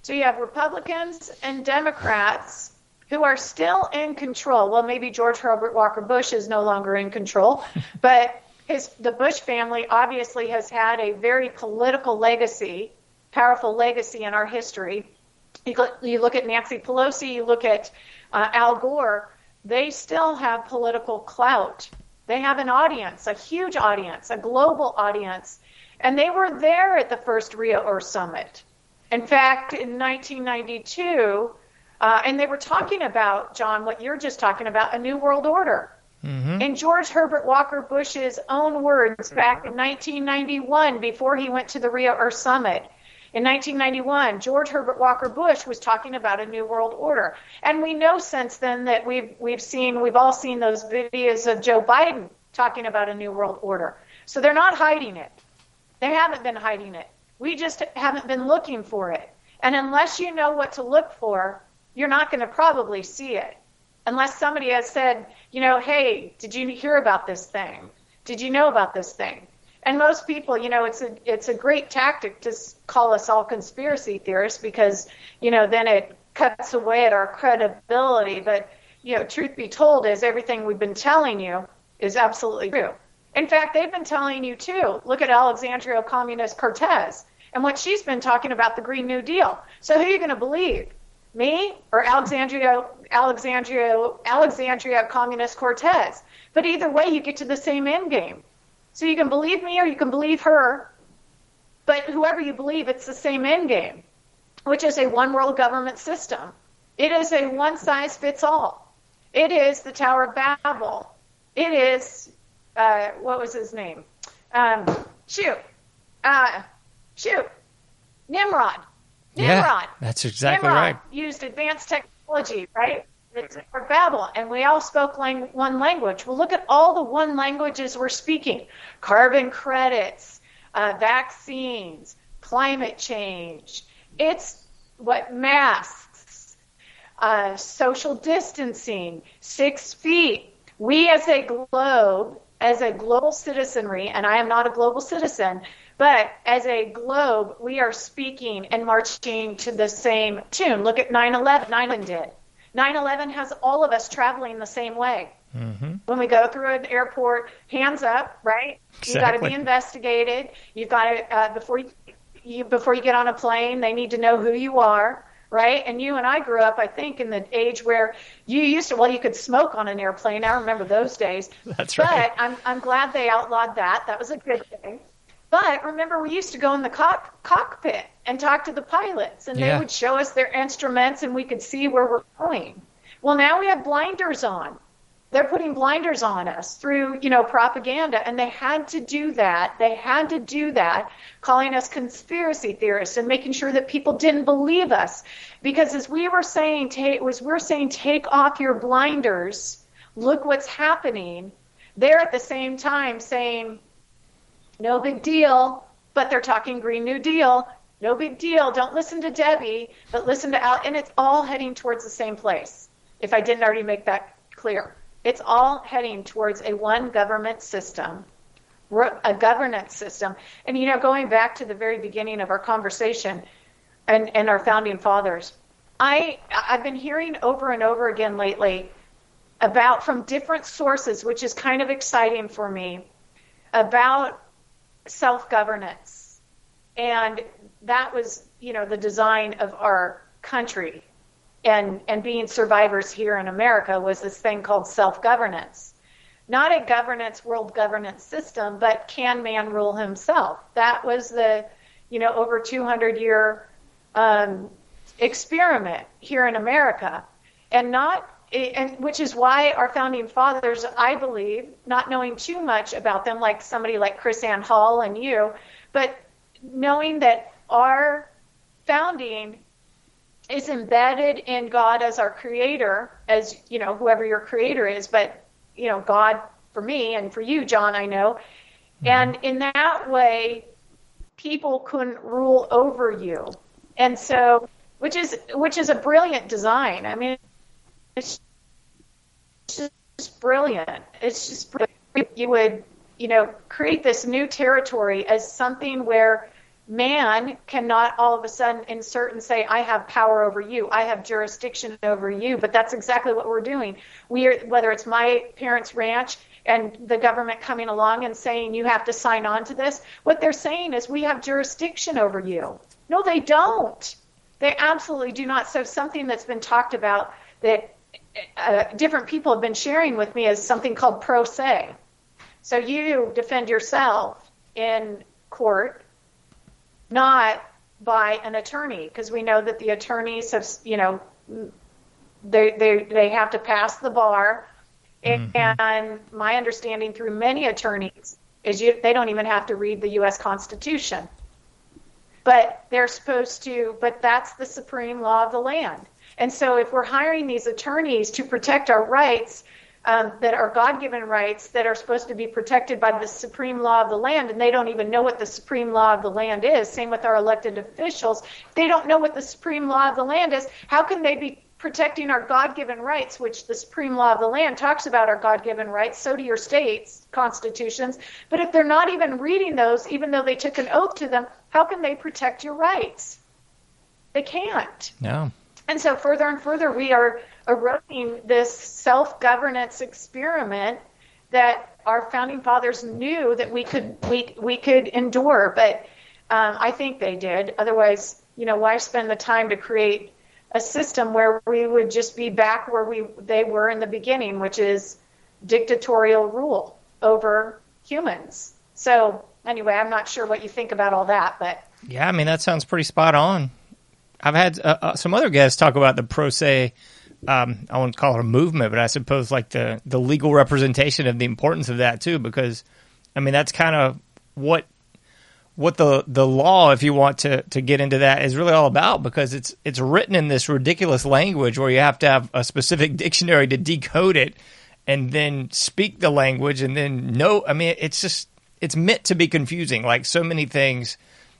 D: So you have Republicans and Democrats who are still in control. Well, maybe George Herbert Walker Bush is no longer in control, [laughs] but his the Bush family obviously has had a very political legacy, powerful legacy in our history. You look, you look at Nancy Pelosi, you look at uh, Al Gore, they still have political clout. They have an audience, a huge audience, a global audience, and they were there at the first Rio Earth Summit. In fact, in 1992, uh, and they were talking about, John, what you're just talking about, a new world order. Mm-hmm. In George Herbert Walker Bush's own words back in 1991, before he went to the Rio Earth Summit, in 1991, George Herbert Walker Bush was talking about a new world order. And we know since then that we've, we've seen, we've all seen those videos of Joe Biden talking about a new world order. So they're not hiding it. They haven't been hiding it. We just haven't been looking for it. And unless you know what to look for, you're not going to probably see it unless somebody has said, you know, hey, did you hear about this thing? Did you know about this thing? And most people, you know, it's a it's a great tactic to call us all conspiracy theorists because, you know, then it cuts away at our credibility. But you know, truth be told, is everything we've been telling you is absolutely true. In fact, they've been telling you too. Look at Alexandria Communist Cortez and what she's been talking about the Green New Deal. So who are you going to believe? me or Alexandria Alexandria Alexandria Communist Cortez. But either way, you get to the same end game. So you can believe me or you can believe her, but whoever you believe, it's the same end game, which is a one world government system. It is a one size fits all. It is the Tower of Babel. It is uh, what was his name? Um, shoot, uh, shoot, Nimrod. Nimrod.
C: Yeah, that's exactly
D: Nimrod
C: right.
D: Used advanced technology, right? It's for Babel, and we all spoke lang- one language. Well, look at all the one languages we're speaking: carbon credits, uh, vaccines, climate change. It's what masks, uh, social distancing, six feet. We, as a globe, as a global citizenry, and I am not a global citizen, but as a globe, we are speaking and marching to the same tune. Look at 9 11. 9 11 did. 9 11 has all of us traveling the same way. Mm-hmm. When we go through an airport, hands up, right? Exactly. You've got to be investigated. You've got to, uh, before you, you, before you get on a plane, they need to know who you are right? And you and I grew up, I think, in the age where you used to, well, you could smoke on an airplane. I remember those days.
C: That's right.
D: But I'm, I'm glad they outlawed that. That was a good thing. But remember, we used to go in the cock- cockpit and talk to the pilots, and
C: Yeah.
D: they would show us their instruments, and we could see where we're going. Well, now we have blinders on. They're putting blinders on us through, you know, propaganda, and they had to do that. They had to do that, calling us conspiracy theorists and making sure that people didn't believe us, because as we were saying, take was we're saying, take off your blinders. Look what's happening. They're at the same time saying, no big deal, but they're talking Green New Deal. No big deal. Don't listen to Debbie, but listen to Al. And it's all heading towards the same place. If I didn't already make that clear, it's all heading towards a one government system, a governance system. And you know, going back to the very beginning of our conversation, and, and our founding fathers, I I've been hearing over and over again lately about from different sources, which is kind of exciting for me, about self governance. And that was, you know, the design of our country and, and being survivors here in America was this thing called self governance. Not a governance, world governance system, but can man rule himself? That was the, you know, over 200 year um, experiment here in America. And not Eh, and which is why our founding fathers, I believe, not knowing too much about them, like somebody like KrisAnne Hall and you, but knowing that our founding is embedded in God as our creator, as you know, whoever your creator is, but you know, God for me and for you, John, I know. Mm-hmm. And in that way, people couldn't rule over you. And so which is which is a brilliant design. I mean it's just brilliant. It's just brilliant. you would, you know, create this new territory as something where man cannot all of a sudden insert and say, I have power over you, I have jurisdiction over you. But that's exactly what we're doing. We are, whether it's my parents' ranch and the government coming along and saying you have to sign on to this, what they're saying is we have jurisdiction over you. No, they don't. They absolutely do not. So something that's been talked about that uh, different people have been sharing with me is something called pro se. So you defend yourself in court not by an attorney, because we know that the attorneys have, you know, they they they have to pass the bar, mm-hmm. and my understanding through many attorneys is you they don't even have to read the U.S. Constitution, but they're supposed to. But that's the supreme law of the land, and so if we're hiring these attorneys to protect our rights, um, that are God given rights that are supposed to be protected by the supreme law of the land, and they don't even know what the supreme law of the land is. Same with our elected officials. They don't know what the supreme law of the land is, how can they be protecting our God given rights, which the supreme law of the land talks about our God given rights? So do your states' constitutions. But if they're not even reading those, even though they took an oath to them, how can they protect your rights? They can't.
C: No.
D: And so further and further, we are eroding this self governance experiment that our founding fathers knew that we could we we could endure, but um, I think they did. Otherwise, you know, why spend the time to create a system where we would just be back where we they were in the beginning, which is dictatorial rule over humans. So anyway, I'm not sure what you think about all that, but
C: yeah, I mean that sounds pretty spot on. I've had uh, uh, some other guests talk about the pro se um, I won't call it a movement, but I suppose like the the legal representation of the importance of that too, because I mean that's kind of what what the the law, if you want to to get into that, is really all about because it's it's written in this ridiculous language where you have to have a specific [laughs] dictionary to decode it and then speak the language and then know. I mean, it's just it's meant to be confusing, like so many things.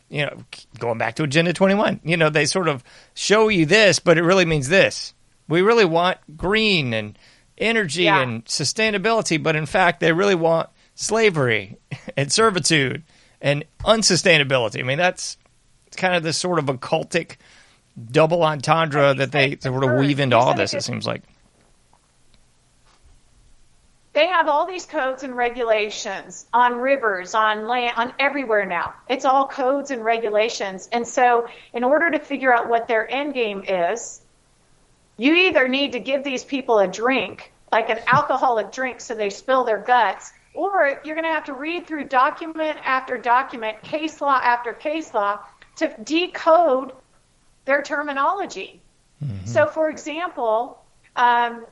C: You know, going back to Agenda 21, you know, they sort of show you this, but it really means this we really want green and energy yeah. and sustainability, but in fact, they really want slavery [laughs] and servitude and unsustainability. I mean, that's kind of this sort of occultic double entendre that they sort of weave into all this, it seems like.
D: They have all these codes and regulations on rivers, on land, on everywhere now. It's all codes and regulations. And so, in order to figure out what their end game is, you either need to give these people a drink, like an alcoholic drink, so they spill their guts, or you're going to have to read through document after document, case law after case law, to decode their terminology. Mm-hmm. So, for example, um,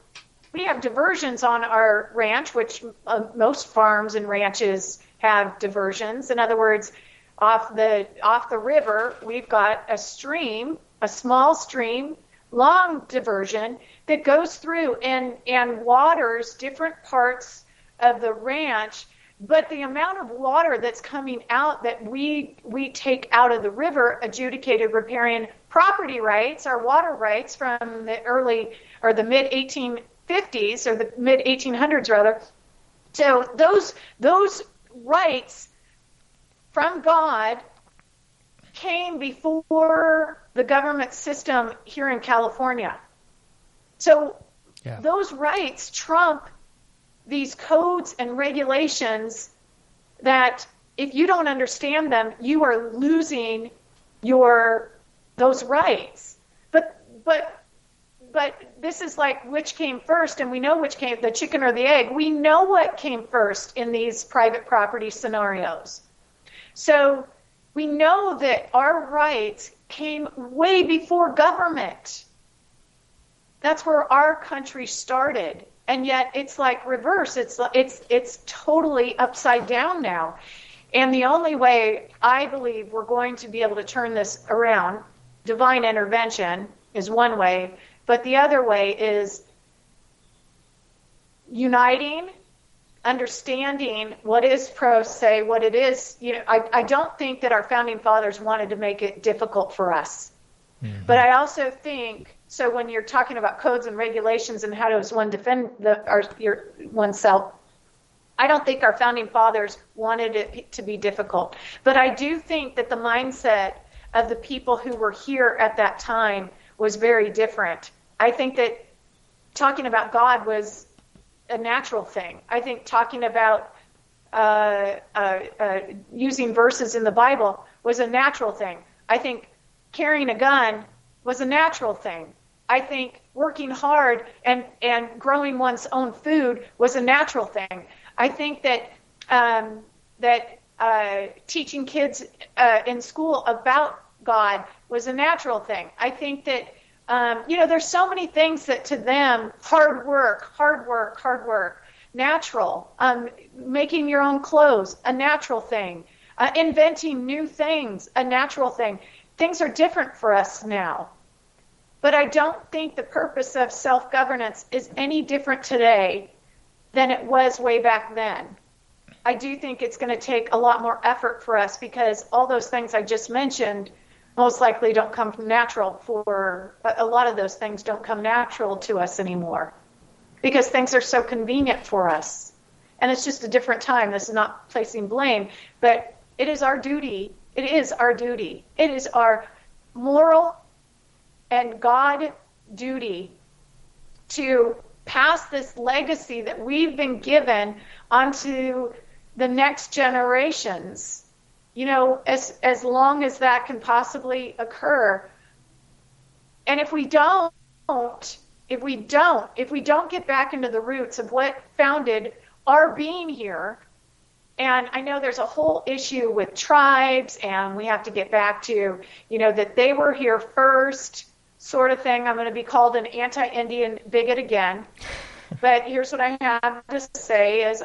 D: we have diversions on our ranch, which uh, most farms and ranches have diversions. In other words, off the off the river, we've got a stream, a small stream long diversion that goes through and, and waters different parts of the ranch but the amount of water that's coming out that we we take out of the river adjudicated riparian property rights our water rights from the early or the mid 1850s or the mid 1800s rather so those those rights from god came before the government system here in California. So yeah. those rights trump these codes and regulations that if you don't understand them, you are losing your those rights. But but but this is like which came first and we know which came the chicken or the egg. We know what came first in these private property scenarios. So we know that our rights came way before government. That's where our country started. And yet it's like reverse. It's it's it's totally upside down now. And the only way I believe we're going to be able to turn this around, divine intervention is one way, but the other way is uniting understanding what is pro se, what it is, you know, I, I don't think that our founding fathers wanted to make it difficult for us. Mm-hmm. But I also think so when you're talking about codes and regulations and how does one defend the our, your oneself, I don't think our founding fathers wanted it to be difficult. But I do think that the mindset of the people who were here at that time was very different. I think that talking about God was a natural thing. I think talking about uh, uh, uh, using verses in the Bible was a natural thing. I think carrying a gun was a natural thing. I think working hard and, and growing one's own food was a natural thing. I think that um, that uh, teaching kids uh, in school about God was a natural thing. I think that um, you know there's so many things that to them hard work, hard work, hard work, natural. Um, making your own clothes, a natural thing. Uh, inventing new things, a natural thing. Things are different for us now. But I don't think the purpose of self governance is any different today than it was way back then. I do think it's going to take a lot more effort for us because all those things I just mentioned most likely don't come natural for a lot of those things don't come natural to us anymore because things are so convenient for us. And it's just a different time. This is not placing blame, but it is our duty. It is our duty. It is our moral and God duty to pass this legacy that we've been given onto the next generations. You know, as as long as that can possibly occur. And if we don't, if we don't, if we don't get back into the roots of what founded our being here, and I know there's a whole issue with tribes, and we have to get back to, you know, that they were here first sort of thing. I'm going to be called an anti-Indian bigot again. [laughs] But here's what I have to say is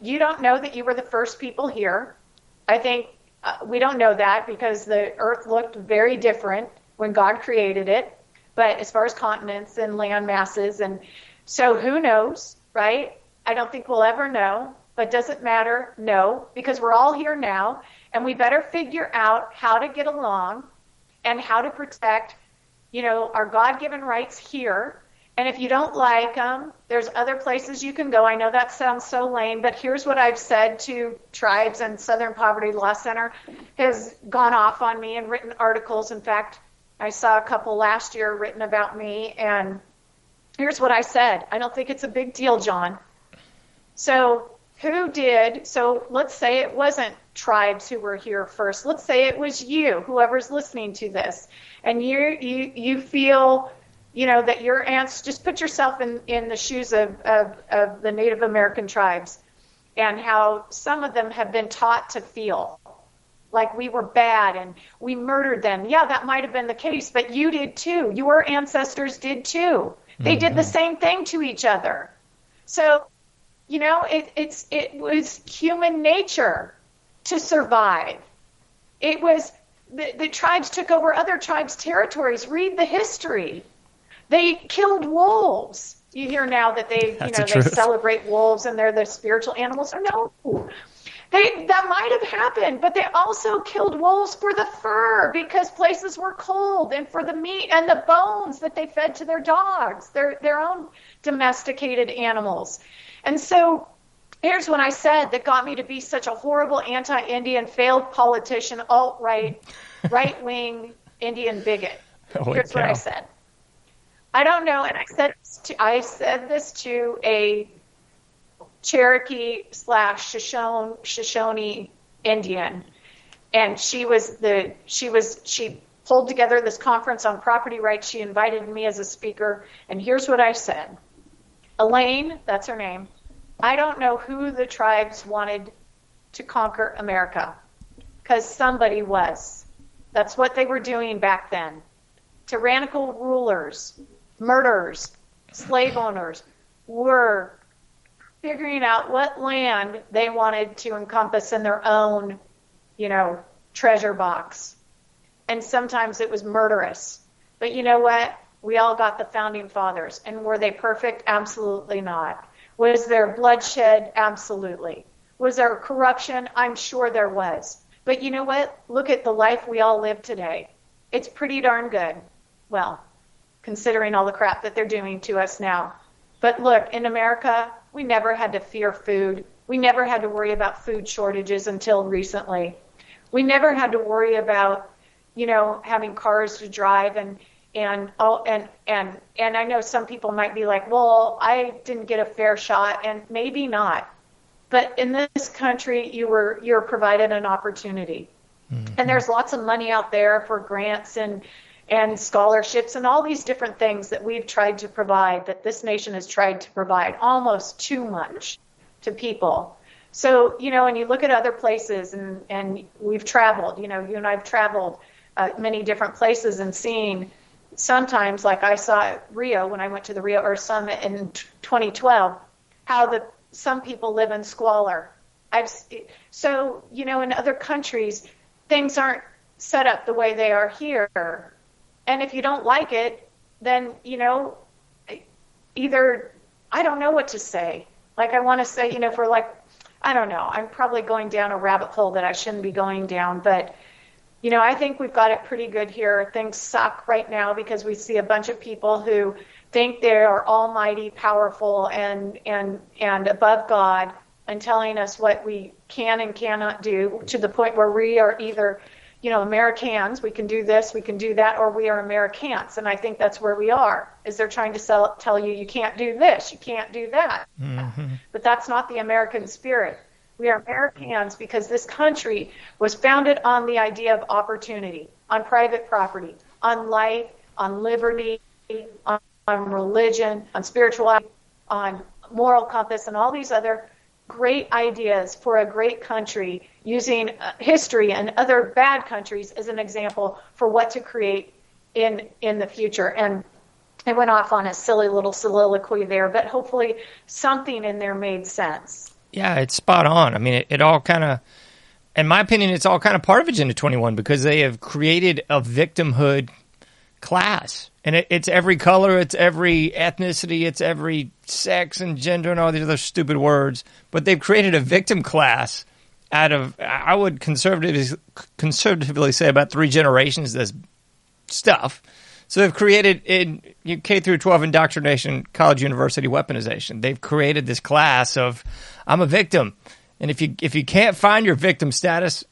D: you don't know that you were the first people here. I think uh, we don't know that because the earth looked very different when God created it. But as far as continents and land masses and so who knows, right? I don't think we'll ever know, but does it matter? No, because we're all here now and we better figure out how to get along and how to protect you know, our God given rights here. And if you don't like them, there's other places you can go. I know that sounds so lame, but here's what I've said to tribes and Southern Poverty Law Center has gone off on me and written articles. In fact, I saw a couple last year written about me, and here's what I said. I don't think it's a big deal, John. So who did? So let's say it wasn't tribes who were here first. Let's say it was you, whoever's listening to this, and you you you feel you know that your aunts just put yourself in in the shoes of of, of the Native American tribes and how some of them have been taught to feel like we were bad and we murdered them. Yeah, that might have been the case, but you did too. Your ancestors did too. They mm-hmm. did the mm-hmm. same thing to each other. So, you know, it, it's it was human nature to survive. It was the, the tribes took over other tribes' territories. Read the history. They killed wolves. You hear now that they, That's you know, they celebrate wolves and they're the spiritual animals. Oh, no, they, that might have happened, but they also killed wolves for the fur because places were cold and for the meat and the bones that they fed to their dogs, their their own domesticated animals. And so here's what I said that got me to be such a horrible anti-Indian, failed politician, alt-right, [laughs] right-wing Indian bigot. Holy here's cow. what I said. I don't know, and I said to, I said this to a Cherokee slash Shoshone, Shoshone Indian, and she was the she was she pulled together this conference on property rights. She invited me as a speaker, and here's what I said. Elaine, that's her name. I don't know who the tribes wanted to conquer America because somebody was. That's what they were doing back then. Tyrannical rulers, murderers, slave owners were figuring out what land they wanted to encompass in their own, you know, treasure box. And sometimes it was murderous. But you know what? We all got the founding fathers. And were they perfect? Absolutely not. Was there bloodshed? Absolutely. Was there corruption? I'm sure there was. But you know what? Look at the life we all live today. It's pretty darn good. Well, considering all the crap that they're doing to us now. But look, in America, we never had to fear food. We never had to worry about food shortages until recently. We never had to worry about, you know, having cars to drive and and all and and and I know some people might be like, "Well, I didn't get a fair shot," and maybe not. But in this country, you were you're provided an opportunity, mm-hmm. and there's lots of money out there for grants and and scholarships and all these different things that we've tried to provide, that this nation has tried to provide, almost too much to people. So, you know, and you look at other places and, and we've traveled, you know, you and I've traveled uh, many different places and seen sometimes, like I saw at Rio when I went to the Rio Earth Summit in 2012, how the some people live in squalor. I've so you know in other countries things aren't set up the way they are here and if you don't like it, then, you know, either I don't know what to say. Like I want to say, you know, for like I don't know, I'm probably going down a rabbit hole that I shouldn't be going down, but you know, I think we've got it pretty good here. Things suck right now because we see a bunch of people who think they are almighty, powerful, and and and above God, and telling us what we can and cannot do to the point where we are either you know, Americans, we can do this, we can do that, or we are Americans. And I think that's where we are, is they're trying to sell, tell you, you can't do this, you can't do that. Mm-hmm. But that's not the American spirit. We are Americans because this country was founded on the idea of opportunity, on private property, on life, on liberty, on, on religion, on spirituality, on moral compass, and all these other great ideas for a great country using uh, history and other bad countries as an example for what to create in in the future and I went off on a silly little soliloquy there, but hopefully something in there made sense.
C: Yeah, it's spot on. I mean, it, it all kind of, in my opinion, it's all kind of part of Agenda 21 because they have created a victimhood class. And it, it's every color, it's every ethnicity, it's every sex and gender and all these other stupid words. But they've created a victim class out of, I would conservatively, conservatively say, about three generations of this stuff. So they've created in K through 12 indoctrination, college, university weaponization. They've created this class of I'm a victim, and if you if you can't find your victim status,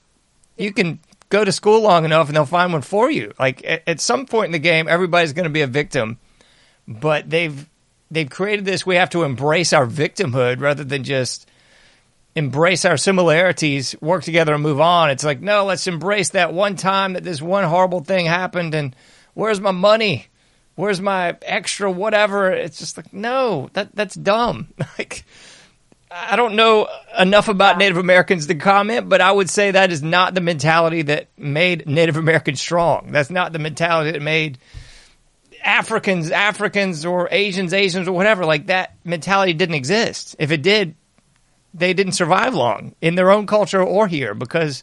C: you can go to school long enough and they'll find one for you. Like at, at some point in the game, everybody's going to be a victim, but they've they've created this. We have to embrace our victimhood rather than just embrace our similarities, work together, and move on. It's like no, let's embrace that one time that this one horrible thing happened, and where's my money? Where's my extra whatever? It's just like no, that that's dumb. [laughs] like I don't know enough about Native Americans to comment, but I would say that is not the mentality that made Native Americans strong. That's not the mentality that made Africans Africans or Asians Asians or whatever. Like that mentality didn't exist. If it did, they didn't survive long in their own culture or here because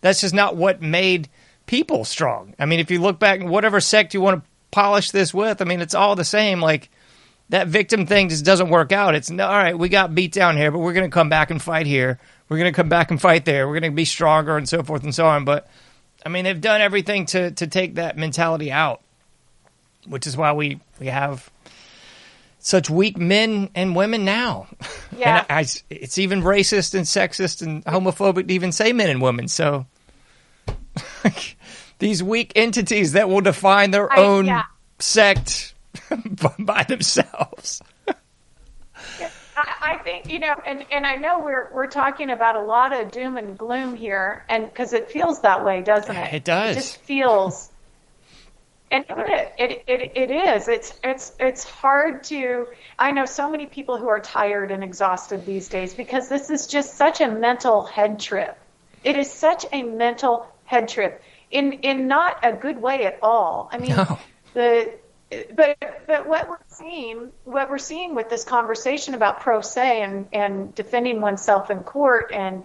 C: that's just not what made people strong. I mean, if you look back, whatever sect you want to polish this with, I mean, it's all the same. Like that victim thing just doesn't work out. It's all right, we got beat down here, but we're going to come back and fight here. We're going to come back and fight there. We're going to be stronger and so forth and so on. But I mean, they've done everything to to take that mentality out, which is why we we have such weak men and women now. [laughs]
D: Yeah,
C: I, I, it's even racist and sexist and homophobic to even say men and women. So [laughs] these weak entities that will define their I, own yeah. sect [laughs] by themselves.
D: I think you know, and and I know we're we're talking about a lot of doom and gloom here, and because it feels that way, doesn't it?
C: It does.
D: It just feels, and it, it it it is. It's it's it's hard to. I know so many people who are tired and exhausted these days because this is just such a mental head trip. It is such a mental head trip in in not a good way at all. I mean, no. the but but what we're seeing what we're seeing with this conversation about pro se and and defending oneself in court and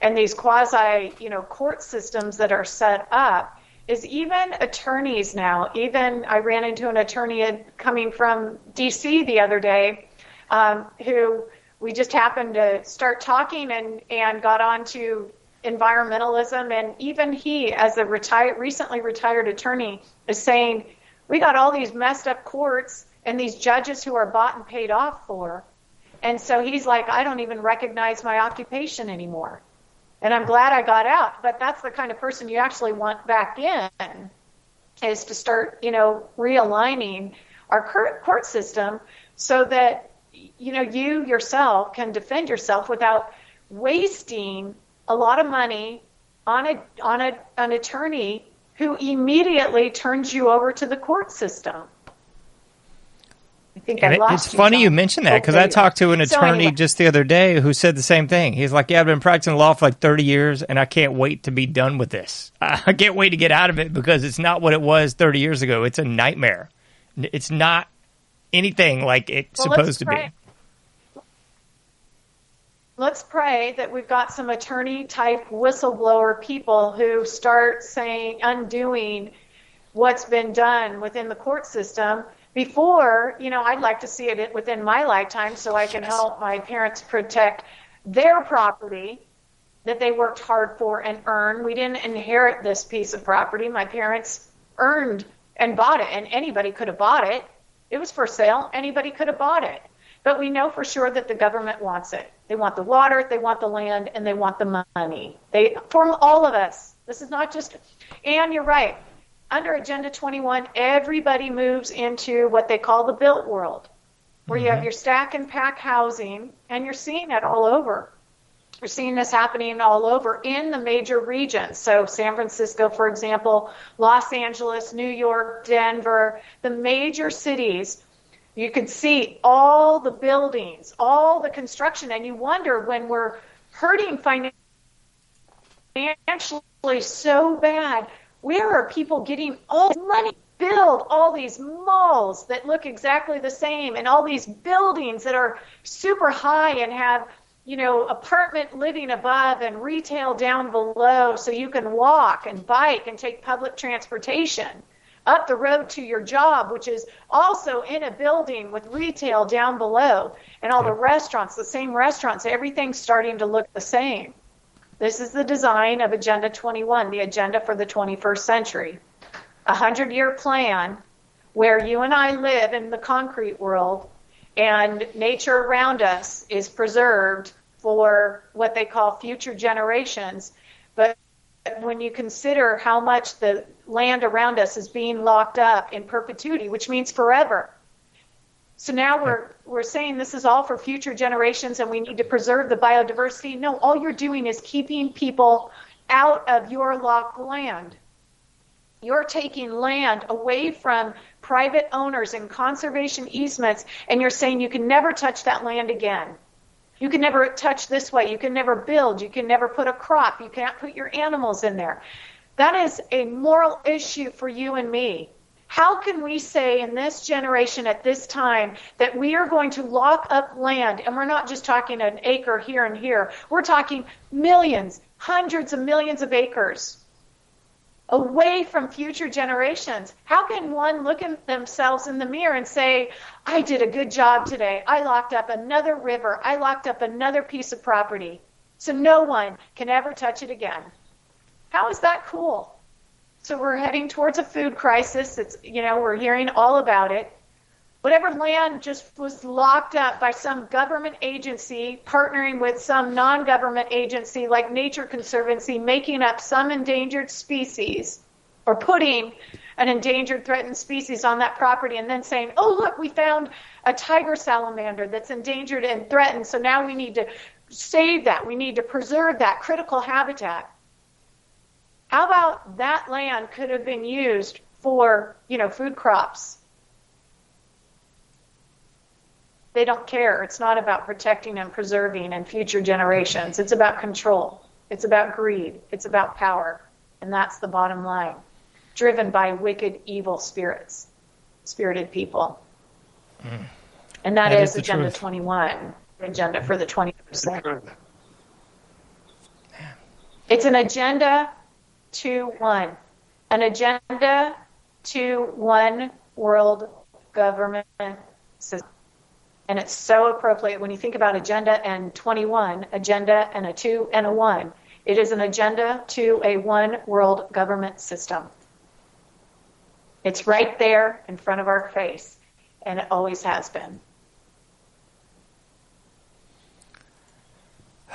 D: and these quasi you know court systems that are set up is even attorneys now even i ran into an attorney coming from dc the other day um, who we just happened to start talking and and got on to environmentalism. And even he as a retired recently retired attorney is saying we got all these messed up courts and these judges who are bought and paid off for. And so he's like, I don't even recognize my occupation anymore. And I'm glad I got out. But that's the kind of person you actually want back in is to start, you know, realigning our current court system so that, you know, you yourself can defend yourself without wasting a lot of money on a on a, an attorney who immediately turns you over to the court system.
C: I think I lost it's funny you mentioned that oh, because I talked to an attorney so anyway. just the other day who said the same thing. He's like, "Yeah, I've been practicing law for like 30 years, and I can't wait to be done with this. [laughs] I can't wait to get out of it because it's not what it was 30 years ago. It's a nightmare. It's not anything like it's well, supposed to be."
D: Let's pray that we've got some attorney type whistleblower people who start saying, undoing what's been done within the court system before, you know, I'd like to see it within my lifetime so I can yes. help my parents protect their property that they worked hard for and earned. We didn't inherit this piece of property. My parents earned and bought it, and anybody could have bought it. It was for sale. Anybody could have bought it. But we know for sure that the government wants it. They want the water, they want the land, and they want the money. They from all of us. This is not just and you're right under Agenda 21, everybody moves into what they call the built world, where mm-hmm. you have mm-hmm. your stack and pack housing, and you're seeing it all over. You're seeing this happening all over in the major regions. So, San Francisco, for example, Los Angeles, New York, Denver, the major cities, you can see all the buildings, all the construction, and you wonder when we're hurting financially so bad where are people getting all this money? To build all these malls that look exactly the same and all these buildings that are super high and have you know apartment living above and retail down below so you can walk and bike and take public transportation up the road to your job which is also in a building with retail down below and all the restaurants the same restaurants everything's starting to look the same this is the design of Agenda 21, the agenda for the 21st century. A hundred year plan where you and I live in the concrete world and nature around us is preserved for what they call future generations. When you consider how much the land around us is being locked up in perpetuity, which means forever, so now we're we're saying this is all for future generations and we need to preserve the biodiversity. No, all you're doing is keeping people out of your locked land. You're taking land away from private owners and conservation easements and you're saying you can never touch that land again. You can never touch this way. You can never build. You can never put a crop. You can't put your animals in there. That is a moral issue for you and me. How can we say in this generation at this time that we are going to lock up land? And we're not just talking an acre here and here, we're talking millions, hundreds of millions of acres away from future generations. How can one look at themselves in the mirror and say, I did a good job today. I locked up another river. I locked up another piece of property. So no one can ever touch it again. How is that cool? So we're heading towards a food crisis. It's you know we're hearing all about it. Whatever land just was locked up by some government agency partnering with some non-government agency like Nature Conservancy, making up some endangered species or putting an endangered threatened species on that property and then saying, "Oh, look, we found a tiger salamander that's endangered and threatened, so now we need to save that. We need to preserve that critical habitat." How about that land could have been used for, you know, food crops? They don't care. It's not about protecting and preserving and future generations. It's about control. It's about greed. It's about power. And that's the bottom line. Driven by wicked, evil spirits, spirited people. Mm. And that, that is, is Agenda truth. 21, agenda for the 21st It's an agenda to one. An agenda to one world government system. And it's so appropriate when you think about agenda and 21, agenda and a 2 and a 1. It is an agenda to a one world government system. It's right there in front of our face, and it always has been.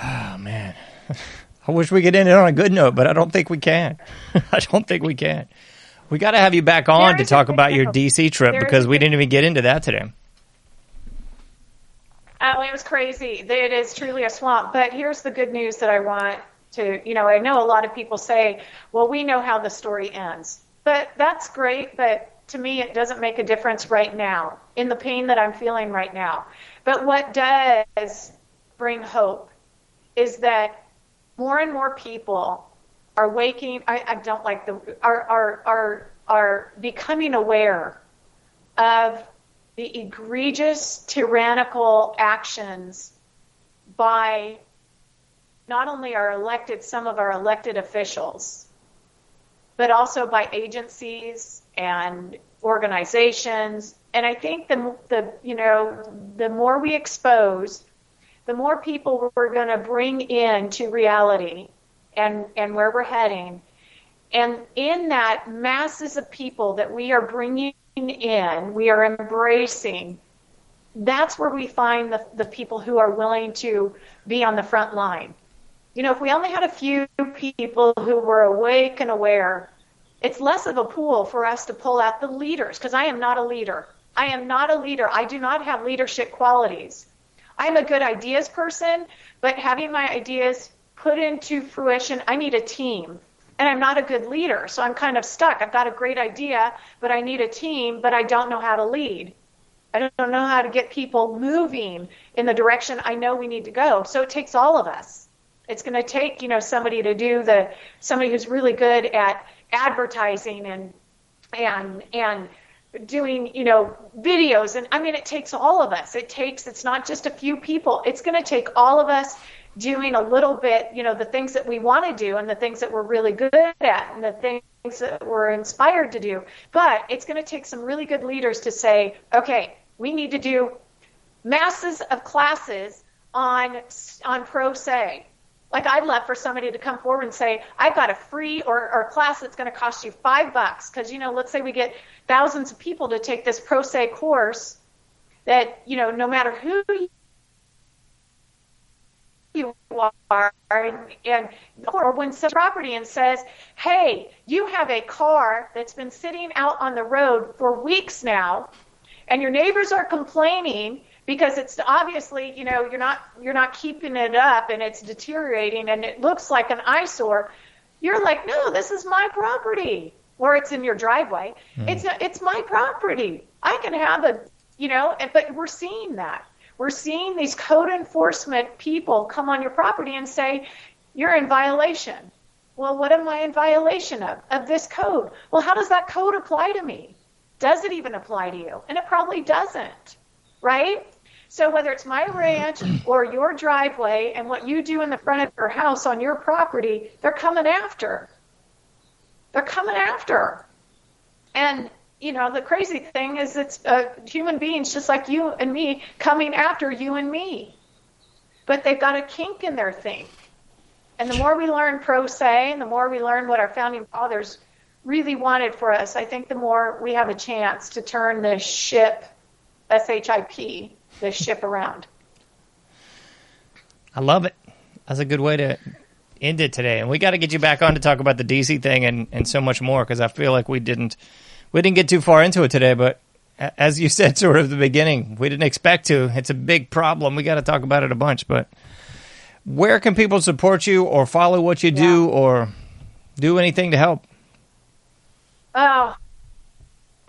D: Oh, man. [laughs]
C: I wish we could end it on a good note, but I don't think we can. [laughs] I don't think we can. We got to have you back on to talk about your DC trip because we didn't even get into that today.
D: Oh, it was crazy. It is truly a swamp. But here's the good news that I want to, you know, I know a lot of people say, well, we know how the story ends. But that's great. But to me, it doesn't make a difference right now in the pain that I'm feeling right now. But what does bring hope is that more and more people are waking, I, I don't like the, are, are, are, are becoming aware of the egregious tyrannical actions by not only our elected, some of our elected officials, but also by agencies and organizations. And I think the, the you know, the more we expose, the more people we're going to bring into reality and, and where we're heading. And in that masses of people that we are bringing in, we are embracing, that's where we find the, the people who are willing to be on the front line. You know, if we only had a few people who were awake and aware, it's less of a pool for us to pull out the leaders, because I am not a leader. I am not a leader. I do not have leadership qualities. I'm a good ideas person, but having my ideas put into fruition, I need a team. And I'm not a good leader, so I'm kind of stuck. I've got a great idea, but I need a team, but I don't know how to lead. I don't know how to get people moving in the direction I know we need to go. So it takes all of us. It's going to take, you know, somebody to do the somebody who's really good at advertising and and and doing, you know, videos and I mean it takes all of us. It takes it's not just a few people. It's going to take all of us doing a little bit, you know, the things that we want to do and the things that we're really good at and the things that we're inspired to do. But it's going to take some really good leaders to say, okay, we need to do masses of classes on on pro se. Like I'd love for somebody to come forward and say, I've got a free or, or class that's going to cost you five bucks. Because, you know, let's say we get thousands of people to take this pro se course that, you know, no matter who you are and, and or when some property and says, hey, you have a car that's been sitting out on the road for weeks now and your neighbors are complaining because it's obviously you know you're not you're not keeping it up and it's deteriorating and it looks like an eyesore you're like no this is my property. Or it's in your driveway. Hmm. It's a, it's my property. I can have a you know and, but we're seeing that we're seeing these code enforcement people come on your property and say you're in violation. Well what am i in violation of? Of this code. Well how does that code apply to me? Does it even apply to you? And it probably doesn't right? So whether it's my ranch or your driveway and what you do in the front of your house on your property, they're coming after. They're coming after. And you know, the crazy thing is it's uh, human beings just like you and me coming after you and me. But they've got a kink in their thing. And the more we learn pro se and the more we learn what our founding fathers really wanted for us, I think the more we have a chance to turn this ship, S-H-I-P, this ship around.
C: I love it. That's a good way to end it today. And we got to get you back on to talk about the DC thing and, and so much more because I feel like we didn't we didn't get too far into it today. But as you [laughs] said, sort of at the beginning, we didn't expect to. It's a big problem. We got to talk about it a bunch. But where can people support you or follow what you do or do anything to help?
D: Oh,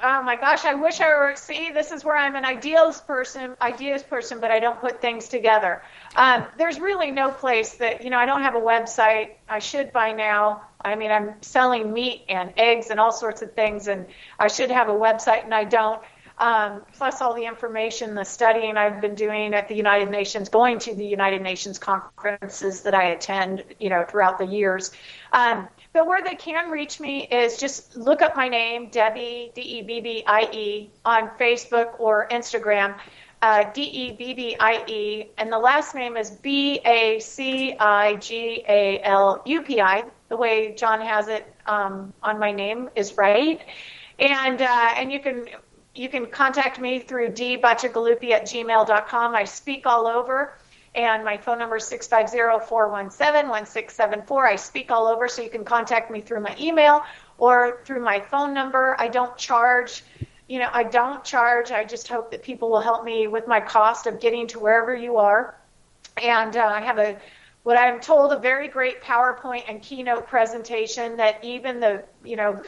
D: oh my gosh! I wish I were. See, this is where I'm an ideals person, ideas person, but I don't put things together. Um, there's really no place that you know. I don't have a website. I should by now. I mean, I'm selling meat and eggs and all sorts of things, and I should have a website, and I don't. Um, plus all the information, the studying I've been doing at the United Nations, going to the United Nations conferences that I attend, you know, throughout the years. Um, but where they can reach me is just look up my name, Debbie, D E B B I E, on Facebook or Instagram, uh, D E B B I E, and the last name is B A C I G A L U P I. The way John has it um, on my name is right, and uh, and you can you can contact me through dbacigalupi at gmail.com. I speak all over. And my phone number is 650 417 1674. I speak all over, so you can contact me through my email or through my phone number. I don't charge. You know, I don't charge. I just hope that people will help me with my cost of getting to wherever you are. And uh, I have a, what I'm told, a very great PowerPoint and keynote presentation that even the, you know,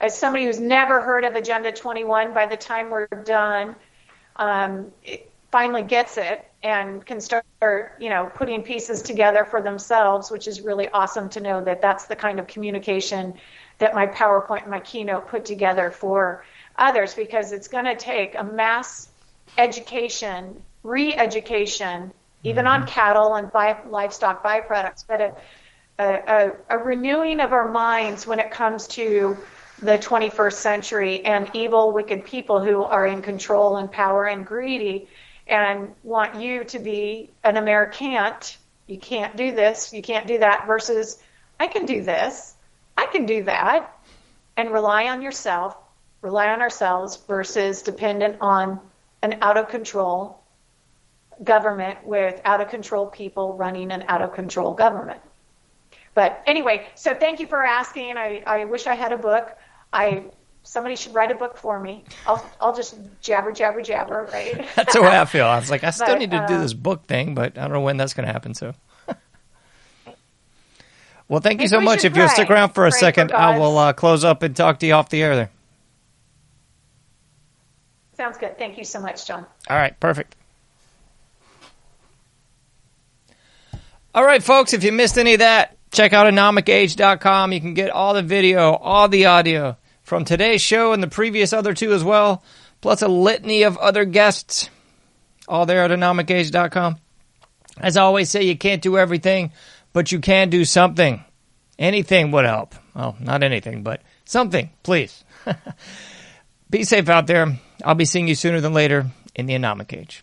D: as somebody who's never heard of Agenda 21, by the time we're done, um, finally gets it and can start, you know, putting pieces together for themselves, which is really awesome to know that that's the kind of communication that my PowerPoint and my keynote put together for others because it's going to take a mass education, re-education, even mm-hmm. on cattle and livestock byproducts, but a, a, a renewing of our minds when it comes to the 21st century and evil, wicked people who are in control and power and greedy and want you to be an Americant. You can't do this, you can't do that, versus I can do this, I can do that, and rely on yourself, rely on ourselves versus dependent on an out of control government with out of control people running an out of control government. But anyway, so thank you for asking. I, I wish I had a book. I somebody should write a book for me. I'll I'll just jabber jabber jabber, right? [laughs]
C: that's the way I [laughs] feel. I was like, I still but, need to uh, do this book thing, but I don't know when that's going to happen. So. [laughs] well, thank you so much. If pray. you'll stick around for a pray second, for I will uh, close up and talk to you off the air there.
D: Sounds good. Thank you so much, John.
C: All right, perfect. All right, folks, if you missed any of that, check out anomicage.com. You can get all the video, all the audio from today's show and the previous other two as well, plus a litany of other guests, all there at anomicage.com. As I always say, you can't do everything, but you can do something. Anything would help. Well, not anything, but something, please. [laughs] be safe out there. I'll be seeing you sooner than later in the Anomic Age.